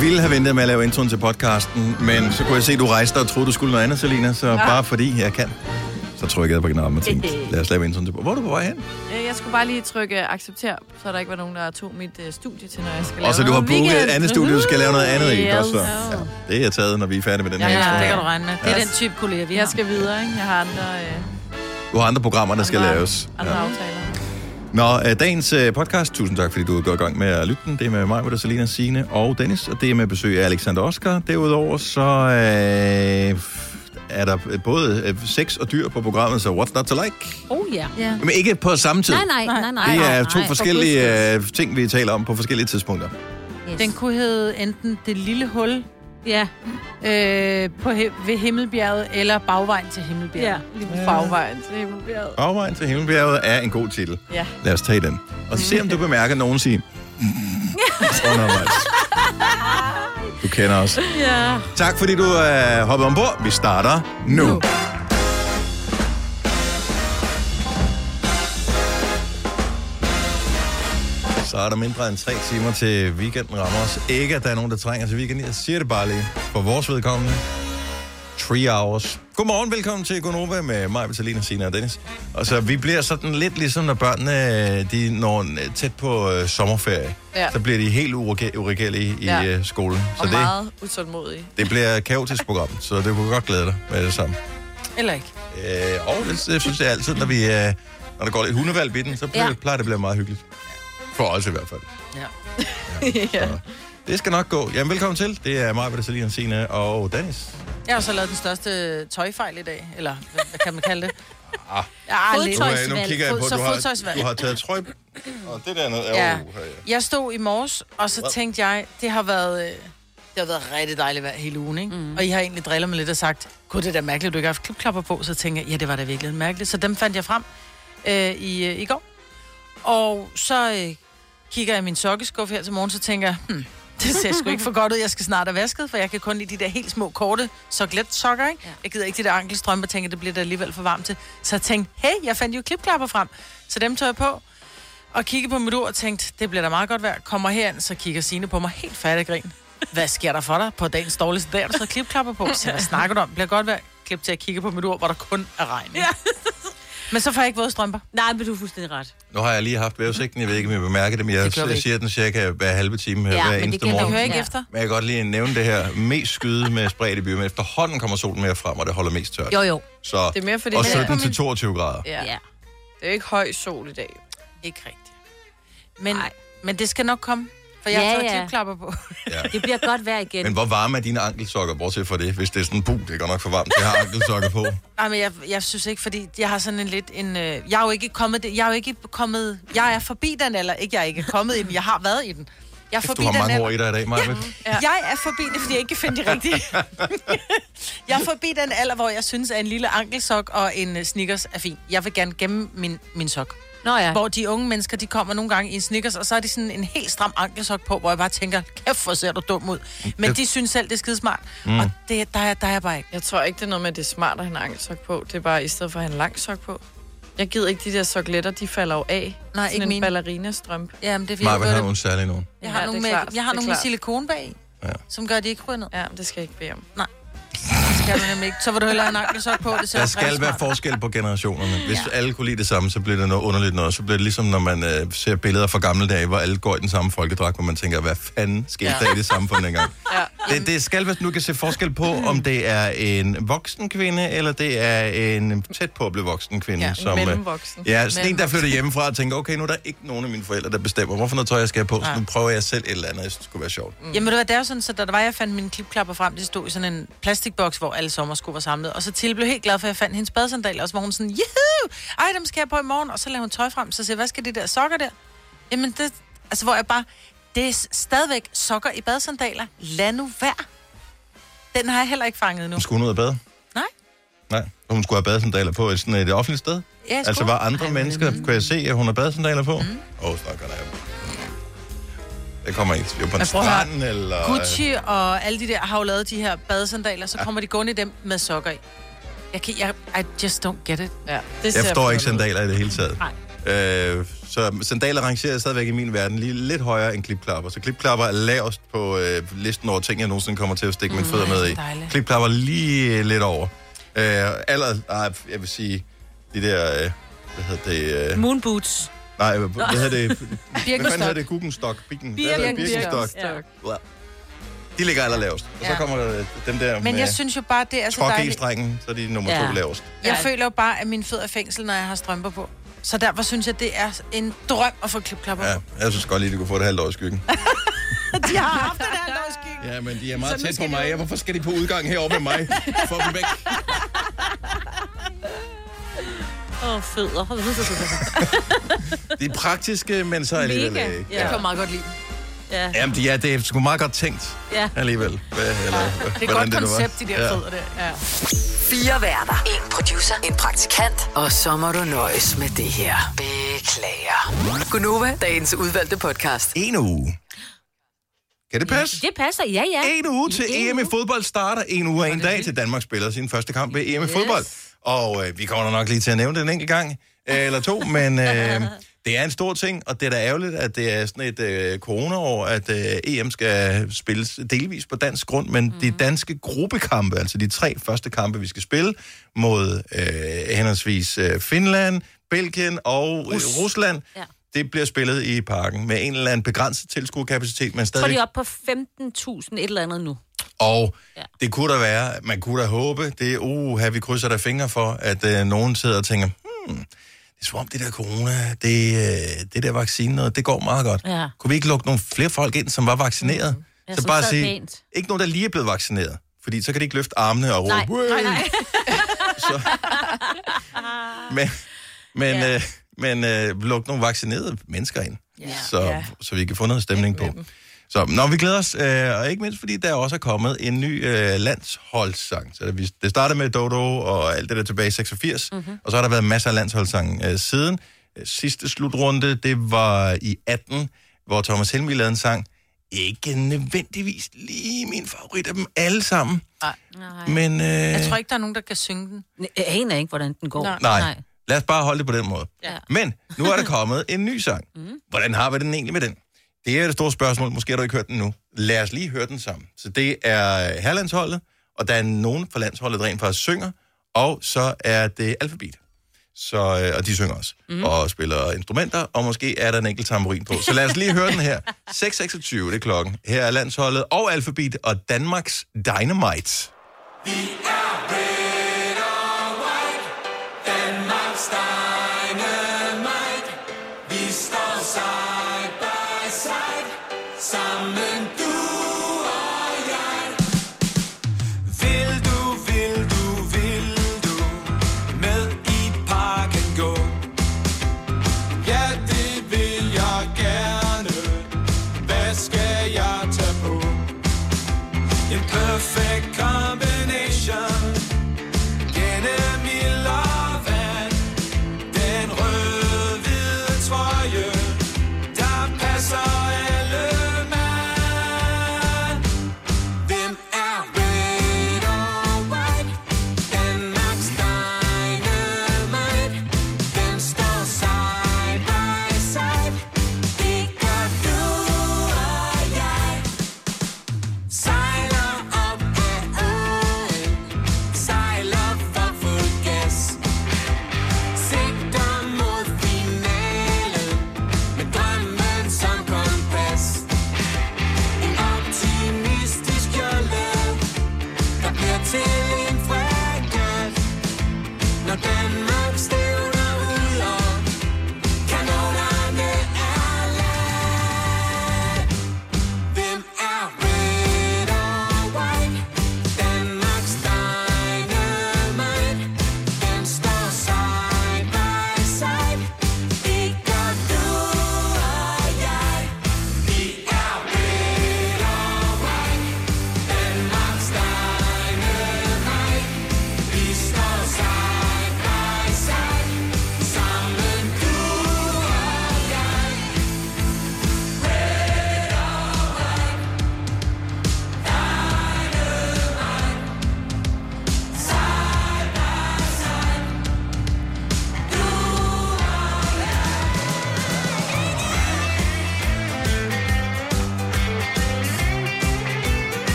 Jeg ville have ventet med at lave introen til podcasten, men så kunne jeg se, at du rejste og troede, du skulle noget andet, Selina. Så bare fordi jeg kan, så trykkede jeg på knappen og tænkte, lad os lave introen til Hvor er du på vej hen? Øh, Jeg skulle bare lige trykke accepter, så der ikke var nogen, der tog mit øh, studie til, når jeg skal lave Og så du har booket et andet studie, du skal lave noget andet i. Yes. Godt så. Ja, det er jeg taget, når vi er færdige med den Ja, her ja, intro. det her. kan du regne med. Det er den type kollega, vi har. Jeg skal videre, ikke? Jeg har andre, øh, Du har andre programmer, der skal andre, laves. andre Ja. aftaler. Nå, øh, dagens øh, podcast, tusind tak, fordi du går i gang med at lytte den. Det er med mig, hvor Selina Signe og Dennis, og det er med besøg af Alexander Oskar. Derudover så øh, er der både øh, sex og dyr på programmet, så what's not to like? Oh ja. Ja. Men ikke på samme tid. Nej, nej, nej, nej. Det er nej, to nej. forskellige øh, ting, vi taler om på forskellige tidspunkter. Yes. Den kunne hedde enten Det Lille Hul Ja, øh, på, he- ved Himmelbjerget, eller Bagvejen til Himmelbjerget. ja. Lige bagvejen til Himmelbjerget. Afvejen til Himmelbjerget er en god titel. Ja. Lad os tage den. Og se, om du bemærker nogen sige... undervejs. Du kender os. Ja. Tak fordi du er hoppet ombord. Vi starter nu. nu. Så er der mindre end tre timer til weekenden rammer os. Ikke, at der er nogen, der trænger til weekenden. Jeg siger det bare lige for vores vedkommende. Three hours. Godmorgen, velkommen til Gonova med mig, Vitalina, Sina og Dennis. Og så vi bliver sådan lidt ligesom, når børnene de når tæt på øh, sommerferie. Ja. Så bliver de helt urege- uregelige i Ja. øh, skolen. Så Og det, meget utålmodig. det bliver kaotisk program, så det kunne godt glæde dig med det samme. Eller ikke. Øh, og det, jeg synes jeg altid, når, vi, øh, når der går lidt hundevalg i den, så bliver, Ja. plejer det at blive meget hyggeligt. For os i hvert fald. Ja. ja. Så det skal nok gå. Jamen, velkommen til. Det er mig, Vitalina, Sina og Dennis. Jeg har så lavet den største tøjfejl i dag. Eller hvad, hvad kan man kalde det? Ah. Ja, lidt. Nu, Fodtøjsvalg. øh, nu kigger jeg på, så du har, du har taget trøj. Og det der nede er Ja. jo... Ja. Jeg stod i morges, og så tænkte jeg, det har været, øh, det har været rigtig dejligt vejr hele ugen, ikke? Mm. Og I har egentlig drillet mig lidt og sagt, gud, det er da mærkeligt, du ikke har haft klipklapper på. Så tænkte jeg, ja, det var da virkelig mærkeligt. Så dem fandt jeg frem øh, i, øh, i går. Og så øh, kigger jeg i min sokkeskuffe her til morgen, så tænker jeg, hmm, det ser sgu ikke for godt ud. Jeg skal snart have vasket, for jeg kan kun lide de der helt små, korte soklet-sokker, ikke? Ja. Jeg gider ikke de der ankelstrømper, tænker, det bliver da alligevel for varmt til. Så jeg tænkte, hey, jeg fandt jo klipklapper frem. Så dem tog jeg på, og kiggede på mit ur og tænkte, det bliver da meget godt vejr. Kommer herind, så kigger Signe på mig helt færdig grin. Hvad sker der for dig på dagens dårligste dag? Du så klipklapper på. Så hvad snakker du om? Bliver godt vejr? Klip til at kigge på mit ur, hvor der kun er regn. Ja. Men så får jeg ikke våde strømper. Nej, men du er fuldstændig ret. Nu har jeg lige haft vævesigten. Jeg ved ikke, om jeg bemærker det, men jeg, Det jeg siger den cirka hver halve time her Ja, hver men det eneste gælder Jeg morgen. hører ikke Ja. efter. Men jeg kan godt lige nævne det her. Mest skyde med spredt i byen, men efterhånden kommer solen mere frem, og det holder mest tørt. Jo, jo. Så, Det er mere fordi, og det er- 17 til 22 grader. Ja. Ja. Det er jo ikke høj sol i dag. Ikke rigtigt. Men, Nej. men det skal nok komme, for jeg Ja, har ja. klipklapper på. Ja. Det bliver godt vejr igen. Men hvor varme er dine ankelsokker, bortset fra det? Hvis det er sådan, puh, det er godt nok for varmt. Jeg har ankelsokker på. Nej, men jeg, jeg synes ikke, fordi jeg har sådan en lidt en... Øh, jeg er jo ikke kommet... Jeg er jo ikke kommet... Jeg er forbi den, eller ikke jeg er ikke kommet i den. Jeg har været i den. Jeg er forbi du har den mange alder- ord i dig i dag, Maja. Ja. Jeg er forbi det, fordi jeg ikke kan finde de rigtige. jeg er forbi den alder, hvor jeg synes, at en lille ankelsok og en uh, sneakers er fint. Jeg vil gerne gemme min, min sok. Nå ja. Hvor de unge mennesker, de kommer nogle gange i sneakers, og så er de sådan en helt stram ankelsok på, hvor jeg bare tænker, kæft, hvor ser du dum ud. Men Det- de synes selv, det er skidesmart. Mm. Og det, der, er, der er jeg bare ikke. Jeg tror ikke, det er noget med, at det er smart at have en ankelsok på. Det er bare i stedet for at have en lang sok på. Jeg gider ikke de der sokletter, de falder jo af. Nej, Sådan ikke en mine. ballerinastrømpe. Jamen, det er vil have godt. nogle særlige nogen. Jeg har Ja, nogle med, klart. jeg har nogle med silikon bag, Ja. som gør, at de ikke ryger ned. Ja, det skal jeg ikke bede om. Det skal du nemlig ikke. Så vil du hellere have en ankelsok på. Det Der skal være forskel på generationerne. Hvis Ja. alle kunne lide det samme, så bliver det noget underligt noget. Så bliver det ligesom, når man øh, ser billeder fra gamle dage, hvor alle går i den samme folkedragt, hvor man tænker, hvad fanden skete Ja. der i det samfund dengang? Ja. Det, det skal være, nu kan se forskel på, om det er en voksen kvinde, eller det er en tæt på at blive voksen kvinde. Ja, som, øh, mellemvoksen. Ja, sådan en, der flytter hjemmefra og tænker, okay, nu er der ikke nogen af mine forældre, der bestemmer, hvorfor noget tøj jeg skal have på, så nu prøver jeg selv et eller andet, jeg synes, det skulle være sjovt. Jamen, du hvad, det er jo sådan, så da der var, jeg fandt mine klipklapper frem, de stod i sådan en plastikboks, hvor alle sommersko var samlet. Og så Tilly blev helt glad for, at jeg fandt hendes badesandaler, og så var hun sådan, juhu, ej, dem skal jeg på i morgen. Og så lavede hun tøj frem, så siger hvad skal de der sokker der? Jamen, det, altså, hvor jeg bare, det er stadigvæk sokker i badesandaler. Lad nu være. Den har jeg heller ikke fanget endnu. Hun skulle hun ud og bade? Nej. Nej, og hun skulle have badesandaler på i sådan et offentligt sted? Ja, Altså var andre Ej, mennesker, men- kunne jeg se, at hun har badesandaler på? Åh, mm. oh, snakker der. Det kommer ikke. Er på en strand, eller... Gucci og alle de der har jo lavet de her badesandaler, så kommer de gående i dem med sokker i. Jeg kan, jeg, I just don't get it. Ja, det Jeg forstår ikke sandaler i det hele taget. Nej. Øh, Så sandaler rangerer stadigvæk i min verden lige lidt højere end klipklapper. Så klipklapper er lavest på øh, listen over ting, jeg nogensinde kommer til at stikke mine fødder med i. dejligt. Klipklapper lige øh, lidt over. Øh, aller, ej, jeg vil sige, de der, øh, hvad hedder det, øh, Moon boots. Nej, hvad, hvad hedder det, hvad fanden hedder det, Guggenstock, Birken? Birkenstock. Ja. De ligger allerlavest. Og så kommer der den der Men med jeg synes jo bare, det er så dejligt. strengen så er de nummer Ja. to lavest. Jeg Ja. føler jo bare, at min fødder er fængsel, når jeg har strømper på. Så derfor synes jeg, det er en drøm at få klipklapper Ja, på. jeg synes godt lige, de kunne få det halvt år i skyggen. De har haft det der dårskygge. Ja, men de er meget Så tæt på mig. de- Ja, hvorfor skal de på udgang heroppe med mig? Få dem væk. Åh, oh, fødder. De er praktiske, men så alligevel Mega. ikke. Jeg kan meget godt lide ja. Jamen, de er, det er sgu meget godt tænkt ja. alligevel. Hvad, eller, Det er et godt var. koncept, de der Ja. fødder der. Ja. Fire værter. En producer. En praktikant. Og så må du nøjes med det her. Beklager. Gunova, dagens udvalgte podcast. En uge. Kan det passe? Det passer, ja, ja. En uge til En EM i fodbold starter. En uge og en dag til Danmark spiller sin første kamp ved EM i fodbold. Og øh, vi kommer nok lige til at nævne det en enkelt gang øh, eller to, men øh, det er en stor ting, og det er da ærgerligt, at det er sådan et øh, corona-år, at øh, EM skal spilles delvis på dansk grund, men mm. de danske gruppekampe, altså de tre første kampe, vi skal spille mod øh, henholdsvis øh, Finland, Belgien og Rus. øh, Rusland, Ja. det bliver spillet i parken med en eller anden begrænset tilskuerkapacitet, men Jeg tror, stadig de er oppe på 15.000 et eller andet nu. Og ja. Det kunne da være, man kunne da håbe, det er, uh, her vi krydser der fingre for, at øh, nogen sidder og tænker, hmm, det er som om det der corona, det, øh, det der vaccine, noget, det går meget godt. Ja. Kunne vi ikke lukke nogle flere folk ind, som var vaccineret? Mm. Så bare sige, pænt. ikke nogen, der lige er blevet vaccineret. Fordi så kan de ikke løfte armene og råbe, Nej, nej, nej. Så, men men, Ja. øh, men øh, luk nogle vaccinerede mennesker ind, Ja. så, Ja. så vi kan få noget stemning på. Så når vi glæder os, øh, og ikke mindst fordi der også er kommet en ny øh, landsholdssang. Så det, det startede med Dodo og alt det der tilbage i 86, mm-hmm. og så har der været masser af landsholdssange øh, siden. Sidste slutrunde, det var i 18, hvor Thomas Helmi lavede en sang. Ikke nødvendigvis lige min favorit af dem alle sammen, Nej. men... Øh, Jeg tror ikke, der er nogen, der kan synge den. Jeg aner ikke, hvordan den går. Nej. Nej. Lad os bare holde det på den måde. Ja. Men nu er der kommet en ny sang. Mm. Hvordan har vi den egentlig med den? Det er det store spørgsmål. Måske har du ikke hørt den nu. Lad os lige høre den sammen. Så det er herlandsholdet, og der er nogen fra landsholdet, der rent faktisk synger, og så er det alfabet. Så, øh, og de synger også, mm. og spiller instrumenter, og måske er der en enkelt tamburin på. Så lad os lige høre den her. 6.26, det er klokken. Her er landsholdet og alfabet og Danmarks Dynamite. Vil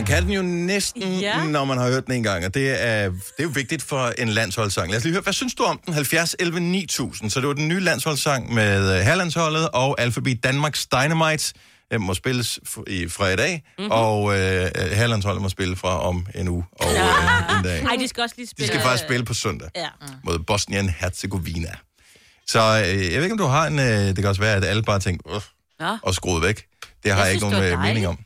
man kan den jo næsten, ja. Når man har hørt den en gang, og det er, det er jo vigtigt for en landsholdssang. Lad os lige høre, hvad synes du om den? 70 11 9000. Så det var den nye landsholdssang med øh, herlandsholdet og Alphabet Danmarks Dynamite. Den må spilles i, fra i dag, Mhm. mm-hmm. og øh, herlandsholdet må spille fra om en uge og øh, en dag. Ej, de skal også lige De spille... skal faktisk spille på søndag Ja. mod Bosnien-Herzegovina. Så øh, jeg ved ikke, om du har en... Øh, det kan også være, at alle bare tænker, Nå, og skruet væk. Det har jeg, Jeg ikke nogen øh, mening om.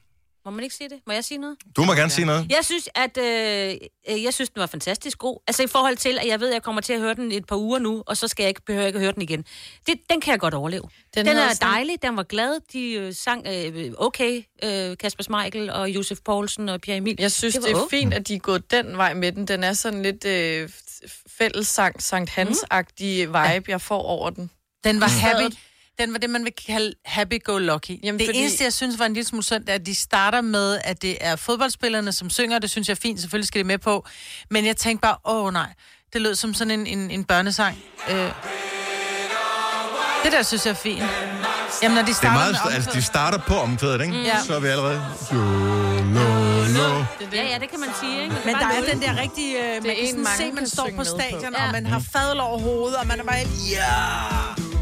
Må man ikke sige det? Må jeg sige noget? Du må gerne sige noget. Jeg synes, at øh, øh, jeg synes, den var fantastisk god. Altså i forhold til, at jeg ved, at jeg kommer til at høre den et par uger nu, og så skal jeg ikke behøve ikke at høre den igen. Det, den kan jeg godt overleve. Den, Den er sådan- dejlig, den var glad. De øh, sang øh, okay, øh, Kasper Smeichel og Josef Poulsen og Pierre Emil. Jeg synes, det, var det er okay. fint, at de er gået den vej med den. Den er sådan lidt øh, fællessang, Sankt Hans-agtig vibe, jeg får over den. Den var Mm. happy. Den var det, man vil kalde happy-go-lucky. Jamen, Jamen, det fordi- eneste, jeg synes var en lille smule synd, er, at de starter med, at det er fodboldspillerne, som synger. Det synes jeg er fint. Selvfølgelig skal de med på. Men jeg tænkte bare, åh nej, det lød som sådan en, en, en børnesang. Øh. Det der synes jeg er fint. Jamen, når de Det er starter meget, med altså, de starter på omkvædet, ikke? Ja. Så er vi allerede... Jo, lo, lo. Ja, ja, det kan man sige, ikke? Men der er den der rigtige... Øh, man kan se, man står på på. stadion, Ja. og man har fadel over hovedet, og man er bare... Ja!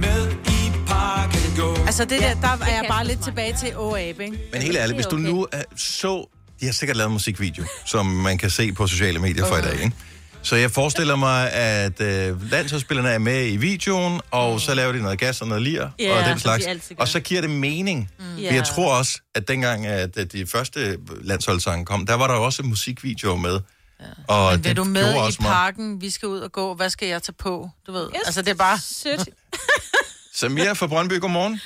Med i parken gå. Altså, det der, der er jeg bare lidt tilbage til Åabe, ikke? Men helt ærligt, hvis du nu uh, så... De har sikkert lavet en musikvideo, som man kan se på sociale medier for i dag, ikke? Så jeg forestiller mig, at øh, landsholdsspillerne er med i videoen, og så laver de noget gas og noget lir, Ja, og den de slags. Og så giver det mening. Mm. Ja. Jeg tror også, at dengang, at de første landsholdssange kom, der var der også musikvideoer med. Ja. Og Men vil du med i parken? Vi skal ud og gå. Hvad skal jeg tage på? Du ved. Yes. Altså, det er bare... Sødt. Samira fra Brøndby, godmorgen.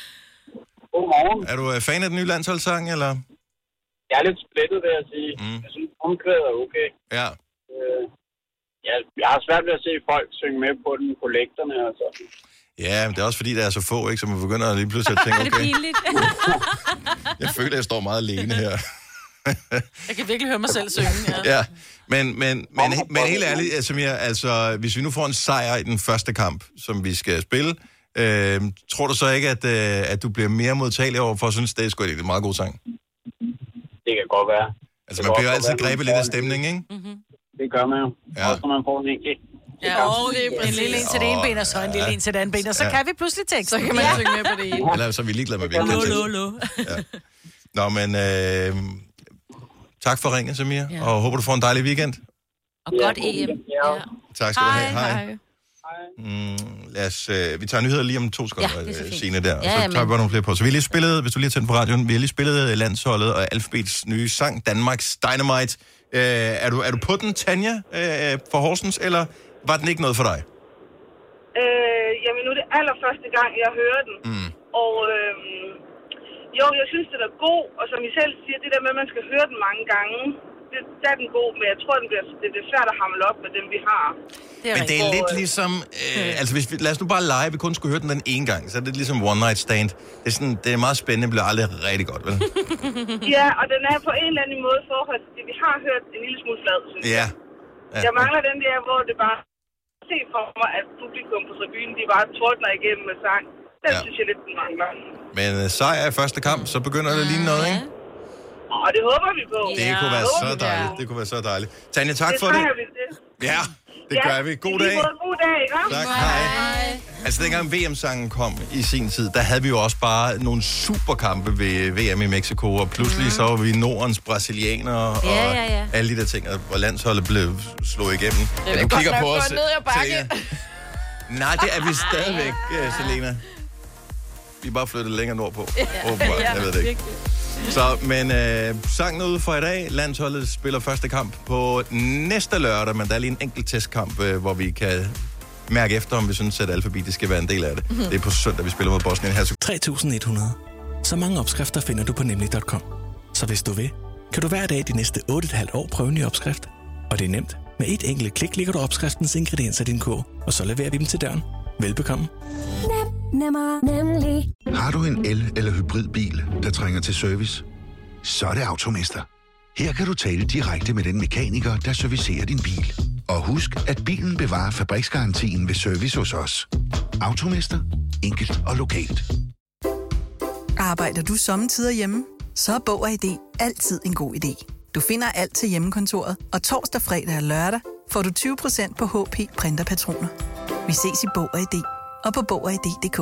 Godmorgen. Er du øh, fan af den nye landsholdssang, eller? Jeg er lidt splittet, vil jeg sige. Mm. Jeg synes, omkvædet er okay. Ja. Øh, jeg, jeg har svært ved at se folk synge med på den på lægterne og sådan. Ja, men det er også fordi, der er så få, ikke? Så man begynder lige pludselig at tænke, Er det okay, pinligt? jeg føler, at jeg står meget alene her. Jeg kan virkelig høre mig selv synge. Ja. Ja, men, men, men, men helt ærligt, altså, Samir, altså, hvis vi nu får en sejr i den første kamp, som vi skal spille, øh, tror du så ikke, at, øh, at du bliver mere modtagelig over for at synes, det er sgu en meget god sang? Det kan godt være. Altså, Det man kan bliver jo altid grebet lidt af stemningen, ikke? Det gør man jo. Ja. Ja. Også når man får en enkelt. Ja, og en lille en til det ene ben, og så en lille en til det andet ben, og så Ja. kan vi pludselig tekst. Så kan man synge med på det ene. Eller så er vi ligeglade med, hvilken Lo, tekst. lo, lo. Nå, men øh, tak for ringen, Samir, Ja. og håber, du får en dejlig weekend. Og godt EM. Ja. Ja. Tak skal du have. Hej. Mm, lad os, øh, vi tager nyheder lige om to sekunder, Ja, så øh, der, og Ja, så ja, tager vi men- bare nogle flere på. Så vi har lige spillet, hvis du lige har tændt på radioen, vi har lige spillet øh, landsholdet og Alphabets nye sang, Danmarks Dynamite. Øh, er, du, er du på den, Tanja, øh, for Horsens, eller var den ikke noget for dig? Øh, jamen, nu er det allerførste gang, jeg hører den. Mm. Og øh, jo, jeg synes, den er god. Og som I selv siger, det der med, at man skal høre den mange gange, det, der er den god. Men jeg tror, den bliver, det bliver svært at hamle op med dem, vi har. Det er Men det er lidt ligesom, øh, altså hvis vi, lad os nu bare lege, vi kun skulle høre den den ene gang, så er det ligesom One Night Stand. Det er, sådan, det er meget spændende, det bliver aldrig rigtig godt, vel? Ja, og den er på en eller anden måde i forhold til det, vi har hørt en lille smule flad, synes jeg. Ja. ja. Jeg mangler den der, hvor det bare se for mig, at publikum på tribunen, de bare tordner igennem med sang. Den Ja. ja. synes jeg lidt, den mangler. Men øh, sejr i første kamp, så begynder det at ligne noget, ikke? Og det håber vi på. Det kunne være så dejligt. Det kunne være så dejligt. Tanja, tak det for det. vi til. Ja, det gør vi. God lige dag. God dag, ikke? Tak, hej. Altså, dengang VM-sangen kom i sin tid, der havde vi jo også bare nogle superkampe ved VM i Mexico, og pludselig så var vi Nordens brasilianere, og Ja, ja, ja. alle de der ting, og hvor landsholdet blev slået igennem. Det Ja, er du kigger på os, ned ad bakke. Nej, det er vi stadigvæk, uh, Selena. Vi er bare flyttet længere nordpå. Åbenbart, jeg ved det ikke. Så, men øh, sangen er ude for i dag. Landsholdet spiller første kamp på næste lørdag, men der er lige en enkelt testkamp, øh, hvor vi kan mærke efter, om vi synes, at alfabet skal være en del af det. Det er på søndag, vi spiller mod Bosnien her. 3100. Så mange opskrifter finder du på nemlig.com. Så hvis du vil, kan du hver dag de næste 8,5 år prøve en ny opskrift. Og det er nemt. Med et enkelt klik ligger du opskriftens ingredienser i din kog, og så leverer vi dem til døren. Velbekomme. Nemmer, nemlig. Har du en el- eller hybridbil, der trænger til service? Så er det Automester. Her kan du tale direkte med den mekaniker, der servicerer din bil. Og husk, at bilen bevarer fabriksgarantien ved service hos os. Automester. Enkelt og lokalt. Arbejder du sommetider hjemme? så er Bog og ID altid en god idé. Du finder alt til hjemmekontoret, og torsdag, fredag og lørdag får du 20% på HP printerpatroner. Vi ses i Bog og ID og på Bog og ID.dk.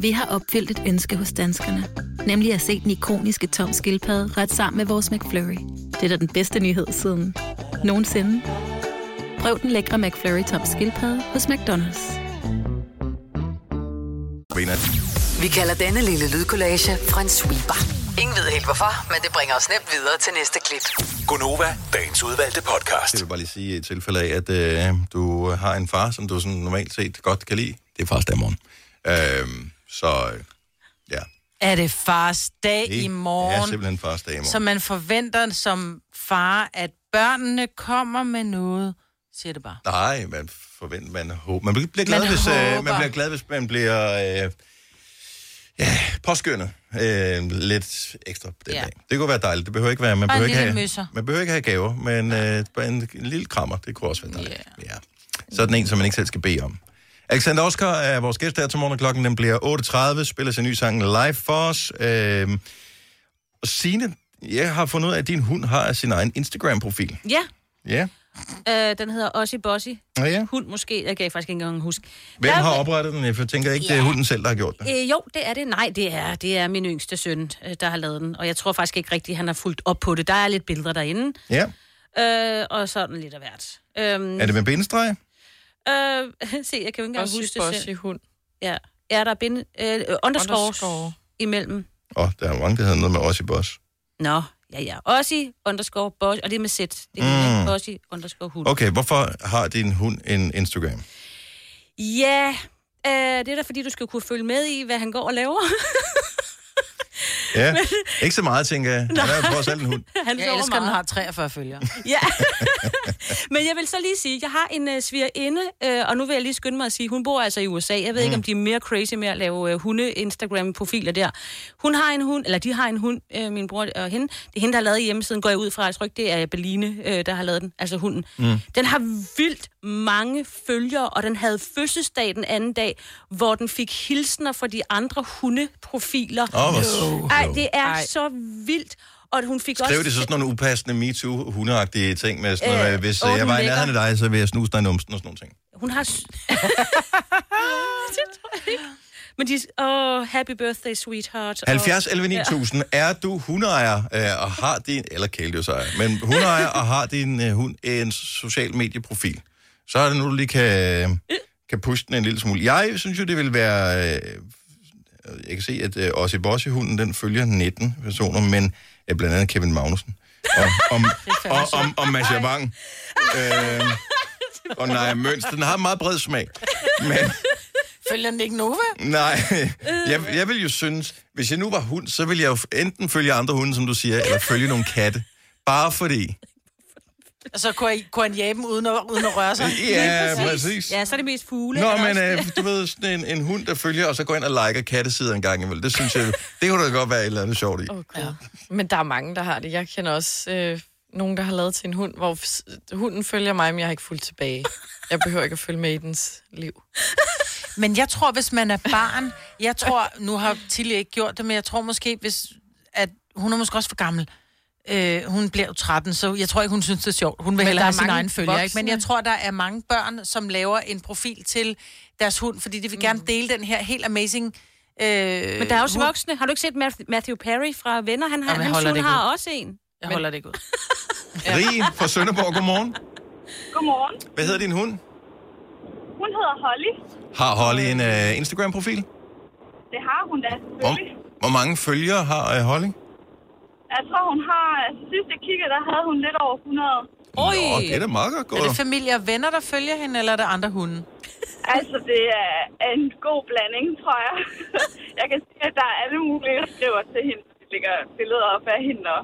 Vi har opfyldt et ønske hos danskerne. Nemlig at se den ikoniske tom skildpadde ret sammen med vores McFlurry. Det er da den bedste nyhed siden nogensinde. Prøv den lækre McFlurry tom skildpadde hos McDonald's. Vi kalder denne lille lydkollage en sweeper. Ingen ved helt hvorfor, men det bringer os nemt videre til næste klip. Gonova, dagens udvalgte podcast. Jeg vil bare lige sige i tilfælde af, at øh, du har en far, som du sådan normalt set godt kan lide. Det er faktisk der i morgen. Øh, så øh, ja, Er det fars dag det i morgen? er simpelthen fars dag i morgen. Så man forventer som far, at børnene kommer med noget. Siger det bare. Nej, man forventer, man håber. Man bliver glad, Man hvis, øh, man bliver glad, hvis man bliver øh, ja, påskyndet øh, lidt ekstra den Ja. dag. Det kunne være dejligt. Det behøver ikke være, man behøver ikke, have, møsser. man behøver ikke have gaver, men øh, bare en, en lille krammer, det kunne også være dejligt. Yeah. Ja. Sådan en, som man ikke selv skal bede om. Alexander Oskar er vores gæst her til morgen, klokken den bliver 8.30, spiller sin nye sang live for os. Øh, og Signe, jeg har fundet ud af, at din hund har sin egen Instagram-profil. Ja, Ja. Øh, den hedder Ossie Bossy. Ja, ja. Hund måske, jeg kan faktisk ikke engang huske. Hvem Der- har oprettet den? Jeg tænker ikke, det er Ja. hunden selv, der har gjort det. Øh, jo, det er det. Nej, det er, det er min yngste søn, øh, der har lavet den. Og jeg tror faktisk ikke rigtigt, han har fulgt op på det. Der er lidt billeder derinde. Ja. Øh, og sådan lidt af hvert. Øhm, Er det med bindestreg? Øh, se, jeg kan jo ikke engang Bossy, huske det bossy selv. hund. Ja. ja, der er binde, øh, underscore, Underscore. imellem. Åh, oh, der er mange, der hedder noget med os i boss. Nå, ja, ja. Ossi, underscore, boss, og det er med sæt. Det er mm. Ossi, underscore, hund. Okay, hvorfor har din hund en Instagram? Ja, øh, det er da fordi, du skal kunne følge med i, hvad han går og laver. Ja, ikke så meget, tænker jeg. Han er jo trods alt en hund. han Jeg elsker, at den har 43 følgere. Ja. Men jeg vil så lige sige, jeg har en uh, svigerinde, uh, og nu vil jeg lige skynde mig at sige, hun bor altså i USA. Jeg ved mm. ikke, om de er mere crazy med at lave uh, hunde-Instagram-profiler der. Hun har en hund, eller de har en hund, uh, min bror og hende. Det er hende, der har lavet hjemmesiden, går jeg ud fra. Jeg tror ikke, det er Beline, uh, der har lavet den, altså hunden. Mm. Den har vildt mange følgere, og den havde fødselsdag den anden dag, hvor den fik hilsner fra de andre hundeprofiler. Åh, hvor sødt. Ej, det er Ej. så vildt. Og hun fik Skriv også... det så sådan nogle upassende MeToo-hundeagtige ting med sådan noget, Øh, øh, hvis øh, jeg var i nærheden af dig, så vil jeg snuse dig i numsen og sådan nogle ting. Hun har... det tror jeg ikke. Men de... Åh, oh, happy birthday, sweetheart. 70 11 9000. Er du hundeejer øh, og har din... Eller kæledyrsejr. Men hundeejer og har din øh, hund en social medieprofil. Så er det nu, du lige kan, kan pushe den en lille smule. Jeg synes jo, det vil være... Øh, jeg kan se, at øh, Ossie Bossy-hunden, den følger 19 personer, men øh, blandt andet Kevin Magnussen. Og, om, og, om, om Mads Javang. Øh, og Naja Møns. Den har meget bred smag. Men Følger den ikke Nova? Nej, jeg, jeg vil jo synes, hvis jeg nu var hund, så ville jeg jo enten følge andre hunde, som du siger, eller følge nogle katte. Bare fordi. Og så kunne, jeg, kunne han jage dem uden at, uden at røre sig? Ja, præcis. Ja, så er det mest fugle. Nå, er men øh, du ved, sådan en, en hund, der følger, og så går ind og liker kattesider en gang imellem. Det synes jeg, det kunne da godt være et eller andet sjovt i. Oh, ja. Men der er mange, der har det. Jeg kender også øh, nogen, der har lavet til en hund, hvor hunden følger mig, men jeg har ikke fulgt tilbage. Jeg behøver ikke at følge med i dens liv. Men jeg tror, hvis man er barn, jeg tror, nu har Tilly ikke gjort det, men jeg tror måske, hvis, at hun er måske også for gammel. Øh, hun bliver jo 13, så jeg tror ikke, hun synes, det er sjovt. Hun vil Men hellere have sin egen følger, ikke? Men jeg tror, der er mange børn, som laver en profil til deres hund, fordi de vil gerne dele den her helt amazing... Øh, Men der er også hund. voksne. Har du ikke set Matthew- Perry fra Venner? Han, har, Jamen, hans holder hund har ud. også en. Jeg holder det ikke ud. Rig fra Sønderborg, godmorgen. Godmorgen. Hvad hedder din hund? Hun hedder Holly. Har Holly en uh, Instagram-profil? Det har hun da, Hvor, selvfølgelig. hvor mange følgere har uh, Holly? Jeg tror, hun har... Altså, sidst jeg kiggede, der havde hun lidt over 100. Oj! Nå, det er da meget godt Er det gået. familie og venner, der følger hende, eller er det andre hunde? Altså, det er en god blanding, tror jeg. jeg kan sige, at der er alle mulige, der skriver til hende. De lægger billeder op af hende, og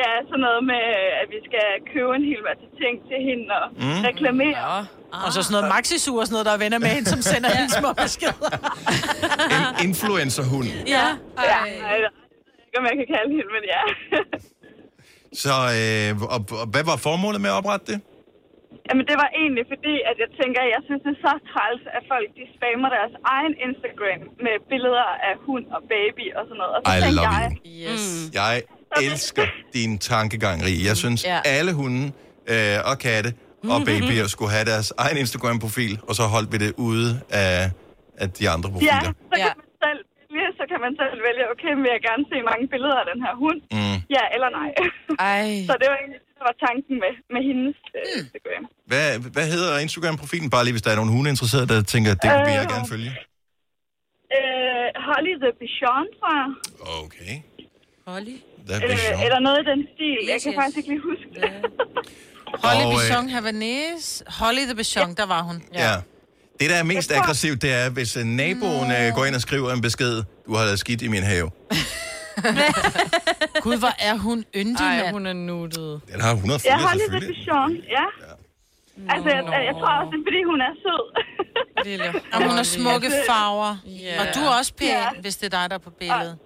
ja, sådan noget med, at vi skal købe en hel masse ting til hende og Mm. reklamere. Ja. Ah. Og så sådan noget maxisur og sådan noget, der er venner med hende, som sender hende små beskeder. En influencer-hund. Ja. ja. Ikke, om jeg kan kalde hende, men ja. Så øh, og, og, hvad var formålet med at oprette det? Jamen, det var egentlig fordi, at jeg tænker, at jeg synes, det er så træls, at folk de spammer deres egen Instagram med billeder af hund og baby og sådan noget. Og så I love jeg, you. Yes. Jeg elsker din tankegang, Rie. Jeg synes, Ja. alle hunde øh, og katte og babyer skulle have deres egen Instagram-profil, og så holdt vi det ude af, af de andre ja, profiler. så kan man vælge, så kan man selv vælge, okay, vil jeg gerne se mange billeder af den her hund? Mm. Ja eller nej. Ej. så det var egentlig det, der var tanken med, med hendes øh, Instagram. Hvad, hvad hedder Instagram-profilen? Bare lige, hvis der er nogen hundeinteresserede, der tænker, det vil jeg Øh. gerne følge. Øh, Holly the Bichon, tror jeg. Okay. Holly? Der er Øh, Bichon. eller noget i den stil. Jeg Yes, kan yes. faktisk ikke lige huske det. Holly Og, øh, Bichon Havanese. Holly the Bichon, der var hun. Ja. Det, der er mest aggressivt, det er, hvis øh, naboen øh, går ind og skriver en besked, du har lavet skidt i min have. Gud, hvor er hun yndig, Ej, mand. hun er nuttet. Den har 100 Ja, følgere Holly the selvfølgelig. Bichon, ja. Altså, jeg, jeg tror også, det er, fordi hun er sød. Lille Og hun har smukke farver. Ja. Og du er også pæn, Ja. hvis det er dig, der er på billedet.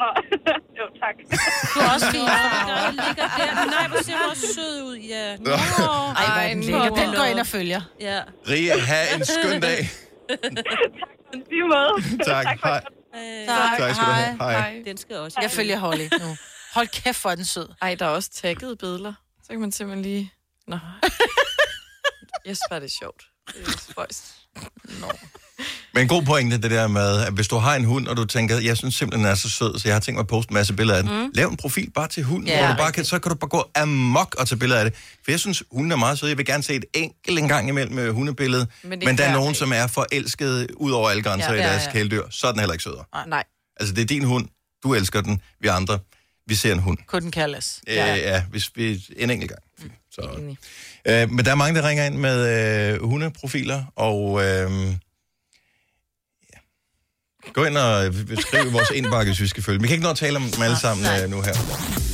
Nå, jo, tak. Du er også fin. Der ligger der. Nej, hvor ser du også sød ud. Ja. Nå. Ej, hvor er den lækker. Den går ind og følger. Ja. Ria, have en skøn dag. Lige måde. Tak. Hej. Tak, Tak skal du have. Hej. Den skal også. Jeg følger Holly nu. Hold kæft, hvor er den sød. Ej, der er også tagget billeder. Så kan man simpelthen lige... Nå. Jeg synes bare, det er sjovt. Spøjst. Nå. Men en god pointe, det der med, at hvis du har en hund, og du tænker, jeg synes simpelthen, den er så sød, så jeg har tænkt mig at poste en masse billeder af den. Mm. Lav en profil bare til hunden, Ja, hvor du bare kan, så kan du bare gå amok og tage billeder af det. For jeg synes, hunden er meget sød. Jeg vil gerne se et enkelt en gang imellem med hundebillede. Men Men, er der er nogen, som er forelskede ud over alle grænser Ja, ja, i ja, deres ja. kæledyr. Så er den heller ikke sødere. Nej. Altså, det er din hund. Du elsker den. Vi andre, vi ser en hund. Couldn't care less. Ja, ja hvis vi en enkelt gang. Mm. Så. Øh, men der er mange, der ringer ind med øh, hundeprofiler, og øh, ja. gå ind og øh, skriv vores indbakke, hvis vi skal følge. Vi kan ikke nå at tale om dem alle sammen øh, nu her.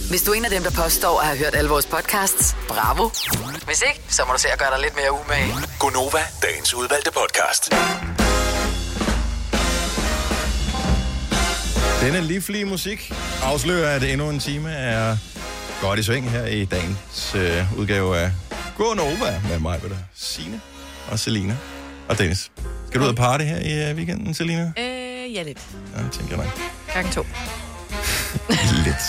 Hvis du er en af dem, der påstår at have hørt alle vores podcasts, bravo. Hvis ikke, så må du se at gøre dig lidt mere umage. Gonova, dagens udvalgte podcast. Denne livlige musik afslører, at endnu en time er godt i sving her i dagens øh, udgave af Gå Nova med mig, Peter, Signe og Selina og Dennis. Skal du ud og party her i øh, weekenden, Selina? Øh, ja, lidt. Ja, tænker jeg nok. Gang to. Lidt.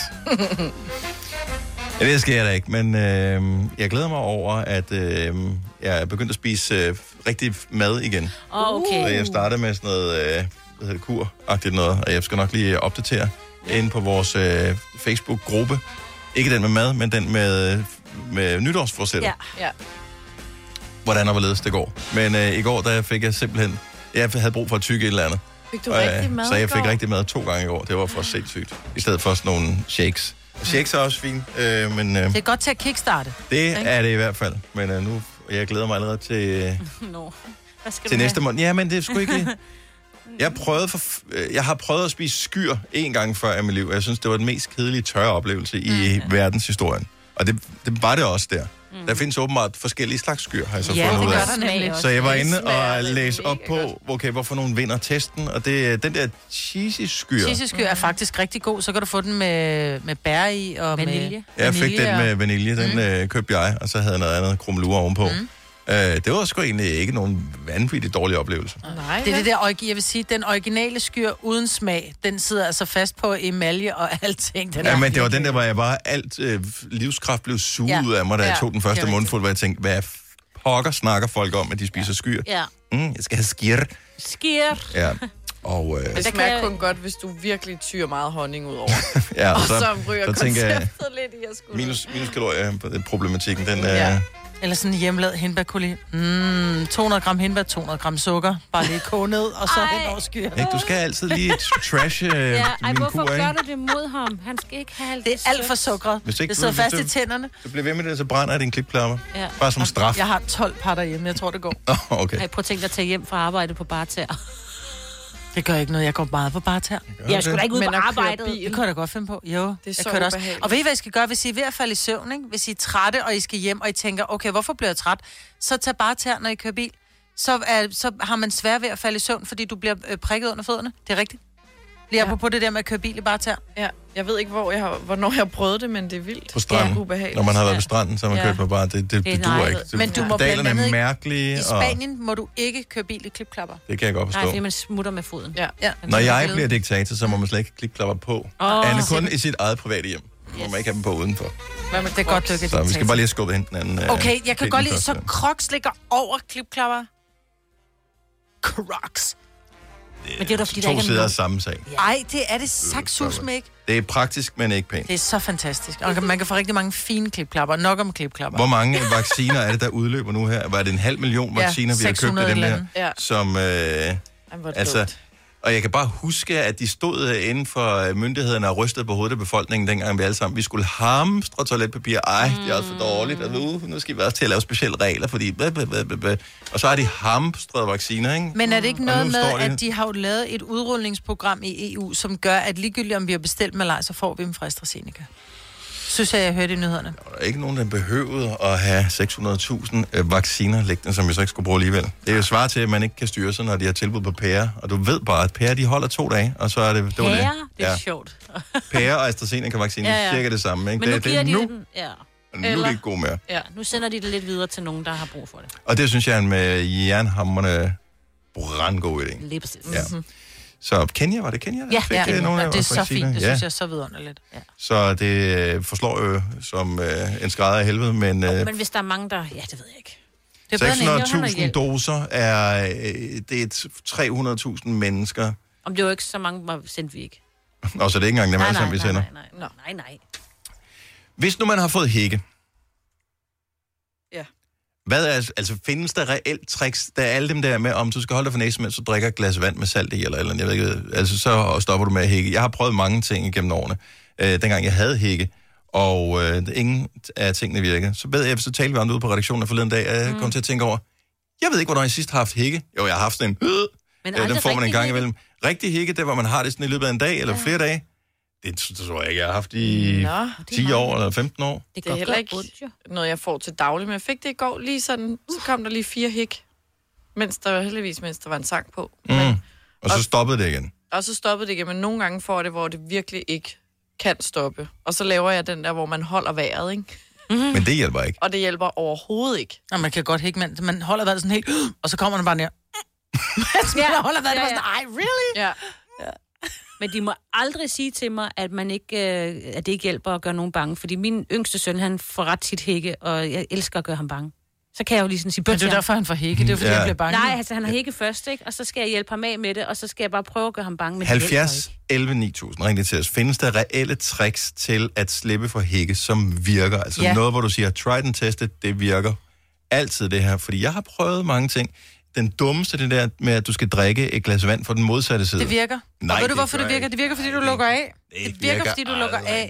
Ja, det jeg da ikke, men øh, jeg glæder mig over, at øh, jeg er begyndt at spise øh, rigtig mad igen. Åh, okay. Så jeg startede med sådan noget, øh, hedder det, kur-agtigt noget, og jeg skal nok lige opdatere ind på vores øh, Facebook-gruppe. Ikke den med mad, men den med, med nytårsforsætter. Ja. Ja. Hvordan og hvorledes det går. Men øh, i går, der fik jeg simpelthen... Jeg havde brug for at tykke et eller andet. Fik du Og, øh, rigtig mad Så jeg fik går? rigtig mad to gange i går. Det var for sindssygt. I stedet for sådan nogle shakes. Shakes er også fint, øh, men øh, Det er godt til at kickstarte. det er det i hvert fald. Men øh, nu, jeg glæder mig allerede til, øh, Nå. Hvad skal til næste måned. Ja, men det er sgu ikke... Jeg, prøvede for, øh, jeg har prøvet at spise skyr en gang før i mit liv, og jeg synes, det var den mest kedelige tørre oplevelse i Mm. verdenshistorien. Og det, det var det også der. Der findes åbenbart forskellige slags skyr, har jeg så Ja, fundet det ud gør af. Så jeg var inde og da læse op på, okay, hvorfor nogen vinder testen, og det den der cheesy skyr. Cheesy er faktisk rigtig god. Så kan du få den med, med bær i og Vanilje. med Jeg fik vanilje den med vanilje, den mm. øh, købte jeg, og så havde jeg noget andet krummelure ovenpå. Mm. Øh, det var sgu egentlig ikke nogen vanvittig dårlig oplevelse. Nej, Det er det der, jeg vil sige, den originale skyr uden smag, den sidder altså fast på emalje og alting. Den Ja, er men det var den der, hvor jeg bare alt øh, livskraft blev suget Ja. ud af mig, da jeg Ja, tog den første mundfuld, hvor jeg tænkte, hvad pokker snakker folk om, at de spiser skyr? Ja. Mm, jeg skal have skir. Sker. Ja. Og, øh, Det smager jeg- kun godt, hvis du virkelig tyrer meget honning ud over. ja, og så, så ryger så tænker jeg, konceptet lidt i at skulle. minus, minus kalorier, øh, problematikken, den er... Ja. Eller sådan en hjemmelavet hindbærkuli. Mm, 200 gram hindbær, 200 gram sukker. Bare lige koge ned, og så hen over skyr. Ikke, du skal altid lige trash øh, Ja, ej, min hvorfor kur, gør ikke? du det mod ham? Han skal ikke have alt Det er alt for sukkeret. Hvis ikke Det sidder fast du- i tænderne. Du bliver ved med det, så brænder jeg din klipklapper. Ja. Bare som straf. Jeg har 12 par derhjemme, jeg tror, det går. Oh, okay. Ej, prøv at tænke dig at tage hjem fra arbejde på barter. Det gør ikke noget, jeg går meget på barter. Jeg skulle da ikke ud Men på arbejdet. bil. Det kan jeg da godt finde på. Jo, Det er jeg så kører også. Og ved I, hvad I skal gøre, hvis I er ved at falde i søvn, ikke? Hvis I er trætte, og I skal hjem, og I tænker, okay, hvorfor bliver jeg træt? Så tag bare tær, når I kører bil. Så, er, så har man svært ved at falde i søvn, fordi du bliver øh, prikket under fødderne. Det er rigtigt. Lige ja. på det der med at køre bil i bare tær. Ja, jeg ved ikke, hvor jeg har, hvornår jeg har prøvet det, men det er vildt. På stranden. Ja, ubehageligt. Når man har været på stranden, så har man Ja. kørt på bare, det, det, det, Det er det duer nej. ikke. Det, Men du må blandt andet er ikke- mærkelige, I og Spanien må du ikke køre bil i klipklapper. det kan jeg godt Nej, forstå. fordi man smutter med foden. Ja. ja. Når jeg bliver diktator, så må man slet ikke klipklapper på. Oh, Anne kun i sit eget private hjem. Må man ikke have dem på udenfor. Hvad med det er godt, du ikke er Så vi skal bare lige have skubbet hende den anden. øh, Okay, jeg kan godt lide, så Crocs ligger over klipklapper. Crocs. Men det er da fordi, der To ikke er sider af samme sag. Ej, det er det saksus med ikke. Det er praktisk, men ikke pænt. Det er så fantastisk. Og man kan få rigtig mange fine klipklapper. Nok om klipklapper. Hvor mange vacciner er det, der udløber nu her? Var det en halv million Ja, vacciner, vi har købt 600 af dem der? andet. Ja. Som, øh, altså, dumt. Og jeg kan bare huske, at de stod inden for øh, myndighederne og rystede på hovedet af befolkningen, dengang vi alle sammen, vi skulle hamstre toiletpapir. Ej, det er også for dårligt. Og nu, nu skal vi også til at lave specielle regler, fordi... Og så har de hamstret vacciner, ikke? Men er det ikke Og noget med, de- at de har jo lavet et udrulningsprogram i EU, som gør, at ligegyldigt om vi har bestilt malaj, så får vi dem fra AstraZeneca? Synes jeg, jeg hørte i nyhederne. Der er ikke nogen, der behøvede at have 600.000 øh, vacciner liggende, som vi så ikke skulle bruge alligevel. Det er jo svar til, at man ikke kan styre sig, når de har tilbud på pære. Og du ved bare, at pære, de holder to dage, og så er det... det, var det. Pære? Det er Ja. sjovt. Pære og AstraZeneca-vaccine, Ja, ja, cirka det samme. Ikke? Men nu det, giver det, er de nu, den, ja. nu er det ikke god mere. Ja, nu sender de det lidt videre til nogen, der har brug for det. Og det synes jeg er en med jernhammerne brandgod idé. Lige præcis. Ja. Så Kenya, var det Kenya? Ja, fik, ja. øh, nogle ja det er så fint. Det ja. synes jeg er så vidunderligt. Ja. Så det øh, forslår jo som øh, en skrædder af helvede, men... Øh, Men hvis der er mange, der... Ja, det ved jeg ikke. Det er bedre end ingen, 600.000 doser er, øh, det er 300.000 mennesker. Om det var ikke så mange, var sendte vi ikke. Og så er det ikke engang dem Nej, nej, vi nej, sender. nej, nej, nej, nej. Hvis nu man har fået hække. Hvad er, altså findes der reelt tricks? Der er alle dem der med, om du skal holde dig for næsen, mens du drikker et glas vand med salt i, eller, eller jeg ved ikke, altså så stopper du med at hække. Jeg har prøvet mange ting igennem årene, øh, dengang jeg havde hække, og øh, ingen af tingene virkede. Så ved jeg, så talte vi om det ude på redaktionen forleden dag, og jeg kom til at tænke over, jeg ved ikke, hvornår jeg sidst har haft hække. Jo, jeg har haft sådan en, øh, Men øh, den får man en gang hække. imellem. Rigtig hække, det er, hvor man har det sådan i løbet af en dag, eller ja. flere dage. Det tror jeg ikke, jeg har haft i Nå, 10 år eller 15 år. Det, det er heller ikke noget, jeg får til daglig, men jeg fik det i går lige sådan, så kom der lige fire hik, mens der heldigvis, mens der var en sang på. Mm. Og så stoppede det igen. Og så stoppede det igen, men nogle gange får det, hvor det virkelig ikke kan stoppe. Og så laver jeg den der, hvor man holder vejret, ikke? Mm-hmm. Men det hjælper ikke. Og det hjælper overhovedet ikke. Og man kan godt hække, man, man holder vejret sådan helt, og så kommer den bare ned. Mens man Ja. holder vejret, ja. ja. sådan, ej, really? Ja. Men de må aldrig sige til mig, at, man ikke, øh, at det ikke hjælper at gøre nogen bange. Fordi min yngste søn, han får ret tit hække, og jeg elsker at gøre ham bange. Så kan jeg jo lige sådan sige, Men det er derfor, han får hække. Det er fordi, Ja. han bliver bange. Nej, altså han har hække først, ikke? Og så skal jeg hjælpe ham af med det, og så skal jeg bare prøve at gøre ham bange. Men det hjælper 70 11 9000, ring det til os. Findes der reelle tricks til at slippe for hække, som virker? Altså Ja. noget, hvor du siger, try and test it, det virker. Altid det her, fordi jeg har prøvet mange ting. Den dummeste, det der med, at du skal drikke et glas vand fra den modsatte side. Det virker. Nej, og ved du, det hvorfor det virker? ikke. Det virker, fordi du lukker af. Det Det virker, virker fordi du lukker af.